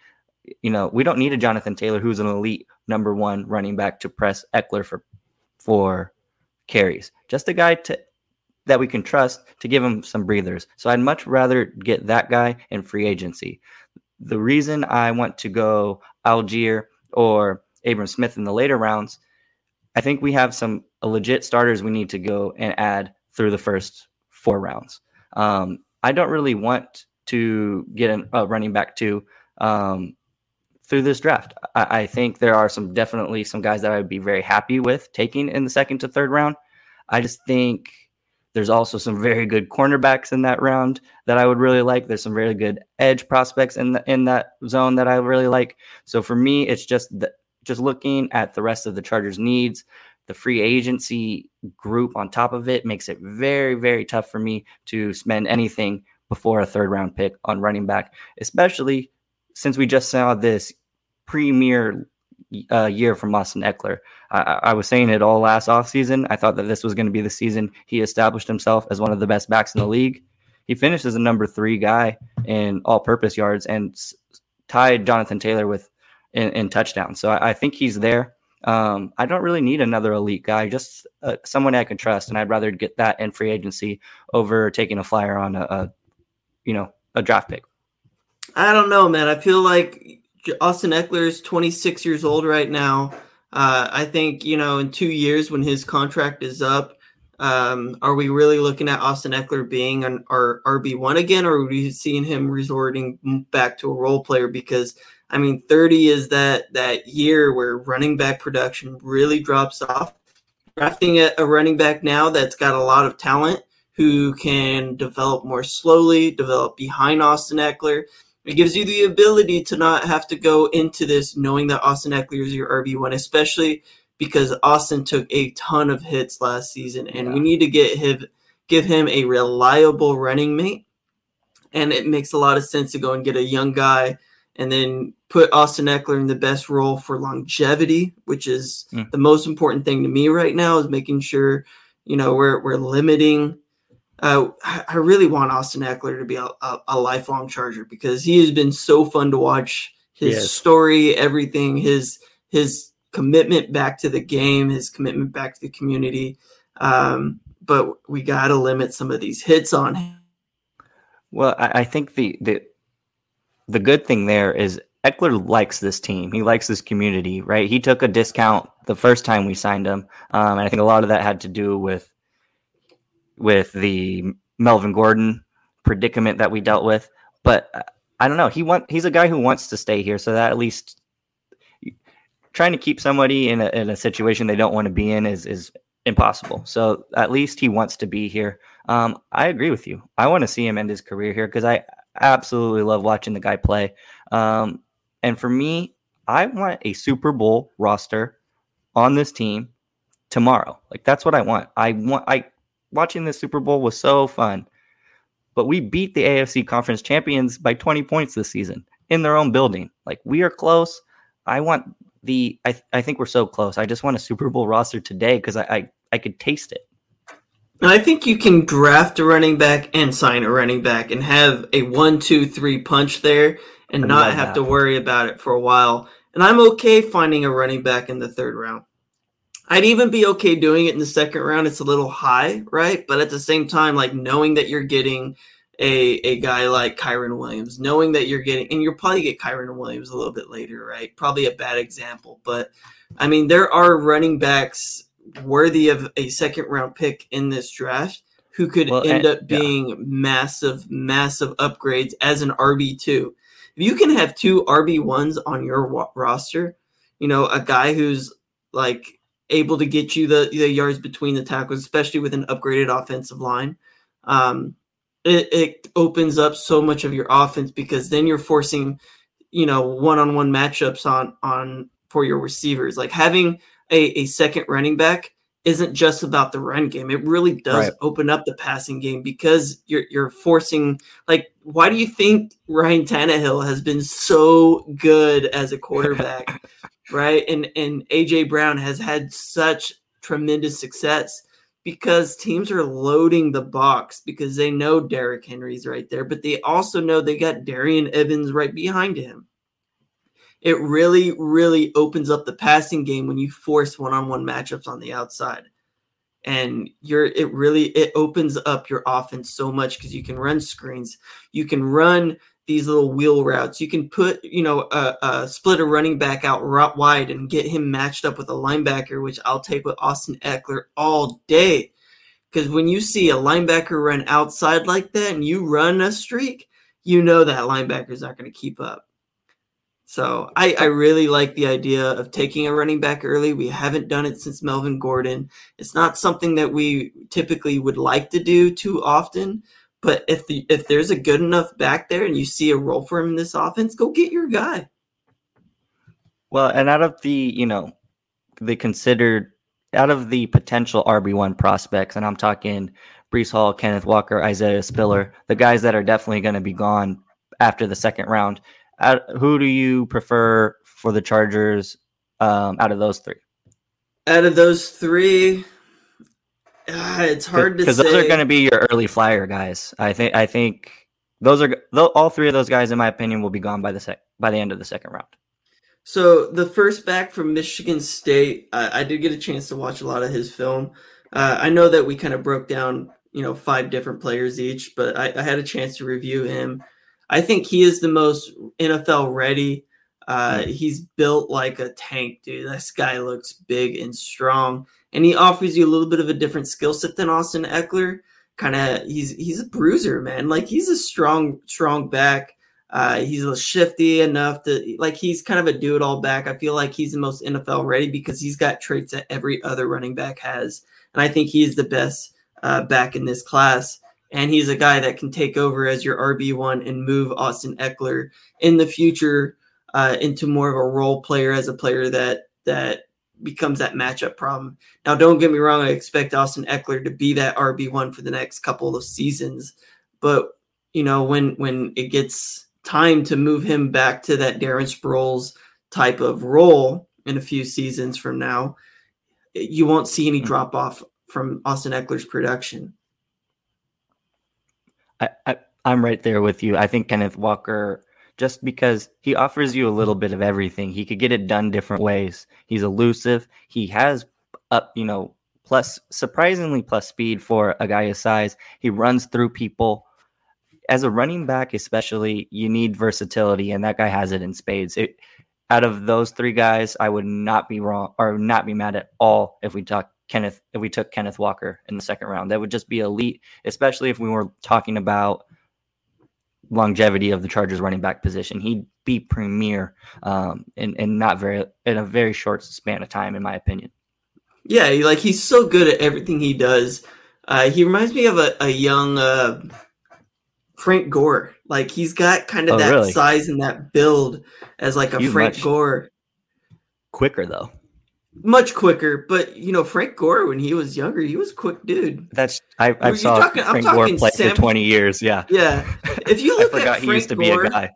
you know, we don't need a Jonathan Taylor who's an elite number one running back to press Ekeler for for carries. Just a guy to that we can trust to give him some breathers. So I'd much rather get that guy in free agency the reason I want to go Allgeier or Abram Smith in the later rounds, I think we have some legit starters we need to go and add through the first four rounds. Um, I don't really want to get a running back to um, through this draft. I, I, think there are some definitely some guys that I would be very happy with taking in the second to third round. I just think there's also some very good cornerbacks in that round that I would really like. There's some really good edge prospects in the, in that zone that I really like. So for me, it's just the, just looking at the rest of the Chargers' needs, the free agency group on top of it makes it very, very tough for me to spend anything before a third round pick on running back, especially since we just saw this premier uh, year from Austin Ekeler. I, I, was saying it all last offseason. I thought that this was going to be the season he established himself as one of the best backs in the league. He finished as a number three guy in all purpose yards and s- tied Jonathan Taylor with in, in touchdowns. So I, I, think he's there. Um, I don't really need another elite guy, just uh, someone I can trust, and I'd rather get that in free agency over taking a flyer on a, a you know a draft pick. I don't know, man. I feel like Austin Ekeler is 26 years old right now. Uh, I think you know in two years when his contract is up, um, are we really looking at Austin Ekeler being an our RB one again, or are we seeing him resorting back to a role player? Because I mean, 30 is that that year where running back production really drops off. Drafting a, a running back now that's got a lot of talent who can develop more slowly, develop behind Austin Ekeler. It gives you the ability to not have to go into this knowing that Austin Ekeler is your RB1, especially because Austin took a ton of hits last season, and yeah. we need to get him give him a reliable running mate. And it makes a lot of sense to go and get a young guy and then put Austin Ekeler in the best role for longevity, which is mm. the most important thing to me right now is making sure, you know, we're we're limiting uh, I really want Austin Ekeler to be a, a, a, lifelong Charger because he has been so fun to watch. His yes. story, everything, his his commitment back to the game, his commitment back to the community. Um, but we got to limit some of these hits on him. Well, I, I think the the the good thing there is Ekeler likes this team. He likes this community, right? He took a discount the first time we signed him, um, and I think a lot of that had to do with with the Melvin Gordon predicament that we dealt with. But I don't know. He want he's a guy who wants to stay here, so that at least trying to keep somebody in a, in a situation they don't want to be in is is impossible. So at least he wants to be here. Um, I agree with you. I want to see him end his career here because I absolutely love watching the guy play. Um, and for me, I want a Super Bowl roster on this team tomorrow. Like that's what I want. I want I watching the Super Bowl was so fun. But we beat the AFC Conference champions by 20 points this season in their own building. Like we are close. I want the I, I think we're so close. I just want a Super Bowl roster today because I, I I could taste it. I think you can draft a running back and sign a running back and have a one, two, three punch there and I not have that. to worry about it for a while. And I'm okay finding a running back in the third round. I'd even be okay doing it in the second round. It's a little high, right? But at the same time, like knowing that you're getting a a guy like Kyren Williams, knowing that you're getting, and you'll probably get Kyren Williams a little bit later, right? Probably a bad example, but I mean, there are running backs worthy of a second round pick in this draft who could well, end and, up being yeah. massive, massive upgrades as an RB two. If you can have two RB ones on your wa- roster, you know, a guy who's like able to get you the, the yards between the tackles, especially with an upgraded offensive line. Um, it, it opens up so much of your offense because then you're forcing, you know, one-on-one matchups on on for your receivers. Like having a, a second running back isn't just about the run game. It really does right. open up the passing game because you're you're forcing like why do you think Ryan Tannehill has been so good as a quarterback? Right? And and AJ Brown has had such tremendous success because teams are loading the box because they know Derrick Henry's right there, but they also know they got Darrynton Evans right behind him. It really, really opens up the passing game when you force one-on-one matchups on the outside. And you're it really it opens up your offense so much because you can run screens, you can run these little wheel routes. You can put, you know, a, a split a running back out wide and get him matched up with a linebacker, which I'll take with Austin Ekeler all day. Because when you see a linebacker run outside like that and you run a streak, you know that linebacker is not going to keep up. So I, I really like the idea of taking a running back early. We haven't done it since Melvin Gordon. It's not something that we typically would like to do too often, but if the, if there's a good enough back there and you see a role for him in this offense, go get your guy. Well, and out of the you know the considered out of the potential RB one prospects, and I'm talking Breece Hall, Kenneth Walker, Isaiah Spiller, the guys that are definitely going to be gone after the second round. Uh, who do you prefer for the Chargers um, out of those three? Out of those three, uh, it's hard to because those are going to be your early flyer guys. I think. I think those are all three of those guys, in my opinion, will be gone by the sec- by the end of the second round. So the first back from Michigan State, I, I did get a chance to watch a lot of his film. Uh, I know that we kind of broke down, you know, five different players each, but I, I, had a chance to review him. I think he is the most NFL ready. Uh, he's built like a tank, dude. This guy looks big and strong, and he offers you a little bit of a different skill set than Austin Ekeler. Kind of, he's he's a bruiser, man. Like he's a strong, strong back. Uh, he's a shifty enough to like he's kind of a do it all back. I feel like he's the most NFL ready because he's got traits that every other running back has, and I think he's the best uh, back in this class. And he's a guy that can take over as your RB one and move Austin Ekeler in the future uh, into more of a role player as a player that that becomes that matchup problem. Now, don't get me wrong; I expect Austin Ekeler to be that RB one for the next couple of seasons, but you know when when it gets time to move him back to that Darren Sproles type of role in a few seasons from now, you won't see any hmm. drop off from Austin Ekeler's production. I, I I'm right there with you. I think Kenneth Walker just because he offers you a little bit of everything. He could get it done different ways. He's elusive. He has up, you know, plus surprisingly plus speed for a guy his size. He runs through people. As a running back, especially, you need versatility, and that guy has it in spades. It, out of those three guys, I would not be wrong or not be mad at all if we talk Kenneth if we took Kenneth Walker in the second round. That would just be elite, especially if we were talking about longevity of the Chargers running back position. He'd be premier um, in, in not very in a very short span of time, in my opinion. Yeah, like he's so good at everything he does. Uh, he reminds me of a, a young uh, Frank Gore. Like he's got kind of Oh, that really? size and that build as like a He's Frank Gore. Quicker though. Much quicker, but you know Frank Gore when he was younger, he was a quick dude. That's I, I saw talking- I'm Frank Gore play Sam- for 20 years. Yeah. Yeah, if you I look forgot at he Frank used to be Gore a guy.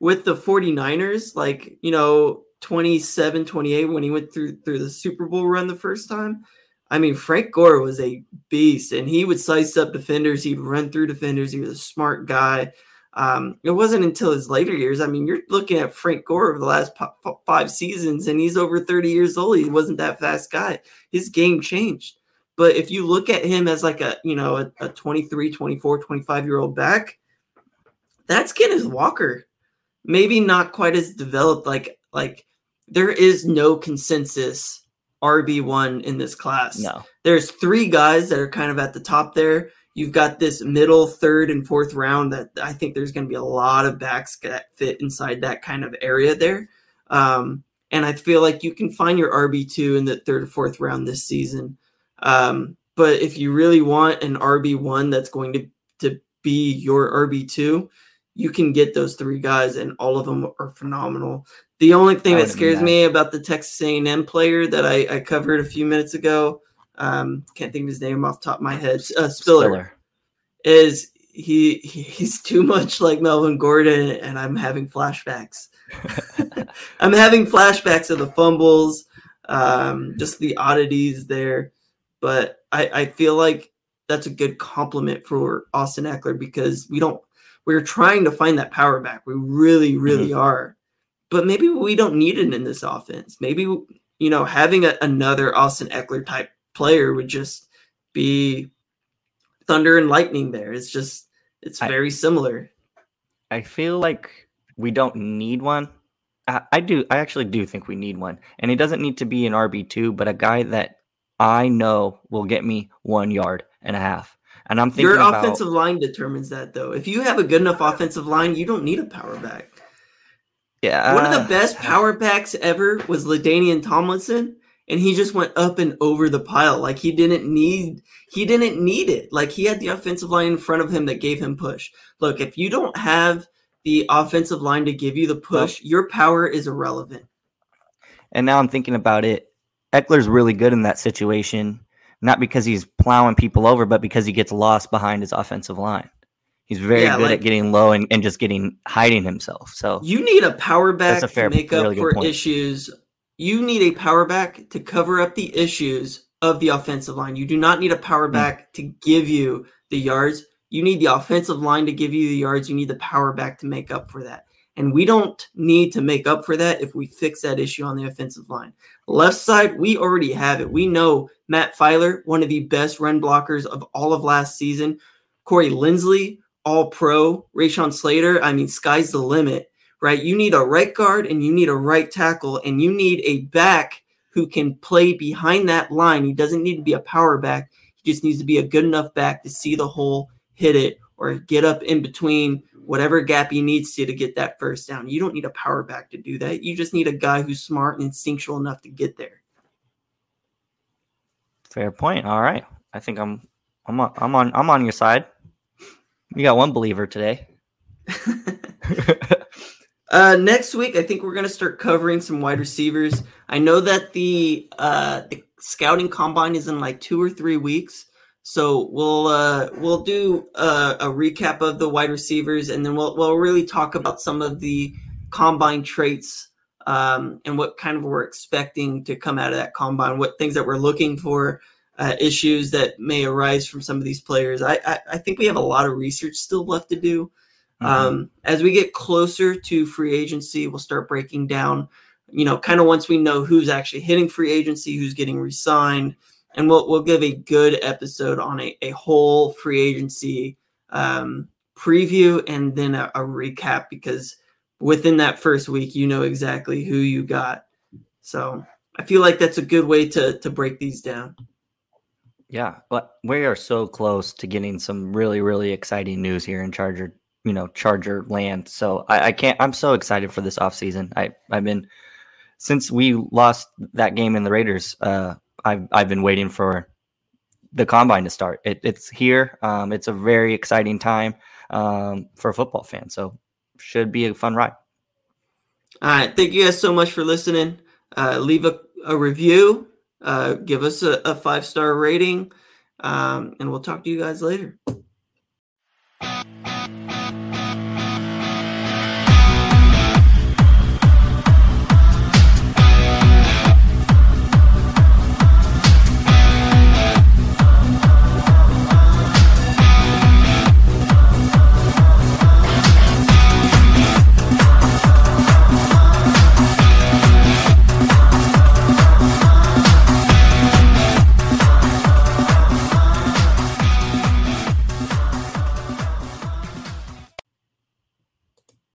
with the 49ers, like you know 27, 28 when he went through through the Super Bowl run the first time. I mean, Frank Gore was a beast, and he would slice up defenders. He'd run through defenders. He was a smart guy. Um, it wasn't until his later years. I mean, you're looking at Frank Gore over the last po- five seasons, and he's over 30 years old. He wasn't that fast guy. His game changed. But if you look at him as like a, you know, a, a 23, 24, 25 year old back, that's Kenneth Walker. Maybe not quite as developed. Like, like there is no consensus RB1 in this class No. there's three guys that are kind of at the top there. You've got this middle, third, and fourth round that I think there's going to be a lot of backs that fit inside that kind of area there. Um, and I feel like you can find your RB2 in the third or fourth round this season. Um, but if you really want an RB1 that's going to, to be your RB2, you can get those three guys, and all of them are phenomenal. The only thing that scares mad. me about the Texas A&M player that I, I covered a few minutes ago, um, can't think of his name off the top of my head, uh, Spiller, is he he- he's too much like Melvin Gordon, and I'm having flashbacks. I'm having flashbacks of the fumbles, um, just the oddities there. But I, I feel like that's a good compliment for Austin Ekeler because we don't we're trying to find that power back. We really, really are. But maybe we don't need it in this offense. Maybe you know having a, another Austin Ekeler type player would just be thunder and lightning. There, it's just it's I- very similar. I feel like we don't need one. I, I do. I actually do think we need one, and it doesn't need to be an RB two, but a guy that I know will get me one yard and a half. And I'm thinking Your about offensive line determines that, though. If you have a good enough offensive line, you don't need a power back. yeah, One of the uh, best power backs ever was LaDainian Tomlinson, and he just went up and over the pile. Like he didn't need he didn't need it. Like he had the offensive line in front of him that gave him push. Look, if you don't have the offensive line to give you the push, your power is irrelevant. And now I'm thinking about it. Ekeler's really good in that situation, not because he's plowing people over, but because he gets lost behind his offensive line. He's very Yeah, good like- at getting low and, and just getting hiding himself. So You need a power back a fair- to make up really good for point. issues. You need a power back to cover up the issues of the offensive line. You do not need a power Hmm. back to give you the yards. You need the offensive line to give you the yards. You need the power back to make up for that. And we don't need to make up for that if we fix that issue on the offensive line. Left side, we already have it. We know Matt Feiler, one of the best run blockers of all of last season. Corey Linsley, all pro. Rashawn Slater, I mean, sky's the limit, right? You need a right guard and you need a right tackle, and you need a back who can play behind that line. He doesn't need to be a power back. He just needs to be a good enough back to see the hole, hit it, or get up in between whatever gap he needs to to get that first down. You don't need a power back to do that. You just need a guy who's smart and instinctual enough to get there. fair point. All right. I think I'm I'm on I'm on I'm on your side. You got one believer today. Uh, next week, I think we're going to start covering some wide receivers. I know that the uh, the scouting combine is in like two or three weeks, so we'll uh, we'll do a, a recap of the wide receivers, and then we'll we'll really talk about some of the combine traits um, and what kind of we're expecting to come out of that combine, what things that we're looking for, uh, issues that may arise from some of these players. I, I I think we have a lot of research still left to do. Mhm. Um, as we get closer to free agency, we'll start breaking down, you know, kind of once we know who's actually hitting free agency, who's getting re-signed, and we'll we'll give a good episode on a, a whole free agency um, preview and then a, a recap because within that first week, you know exactly who you got. So I feel like that's a good way to to break these down. Yeah, but we are so close to getting some really, really exciting news here in Charger, you know, Charger land. So I, I can't. I'm so excited for this offseason. I I've been since we lost that game in the Raiders. Uh, I've I've been waiting for the combine to start. It, it's here. Um, it's a very exciting time um, for football fan. So should be a fun ride. All right. Thank you guys so much for listening. Uh, leave a, a review, uh, give us a, a five star rating, um, and we'll talk to you guys later.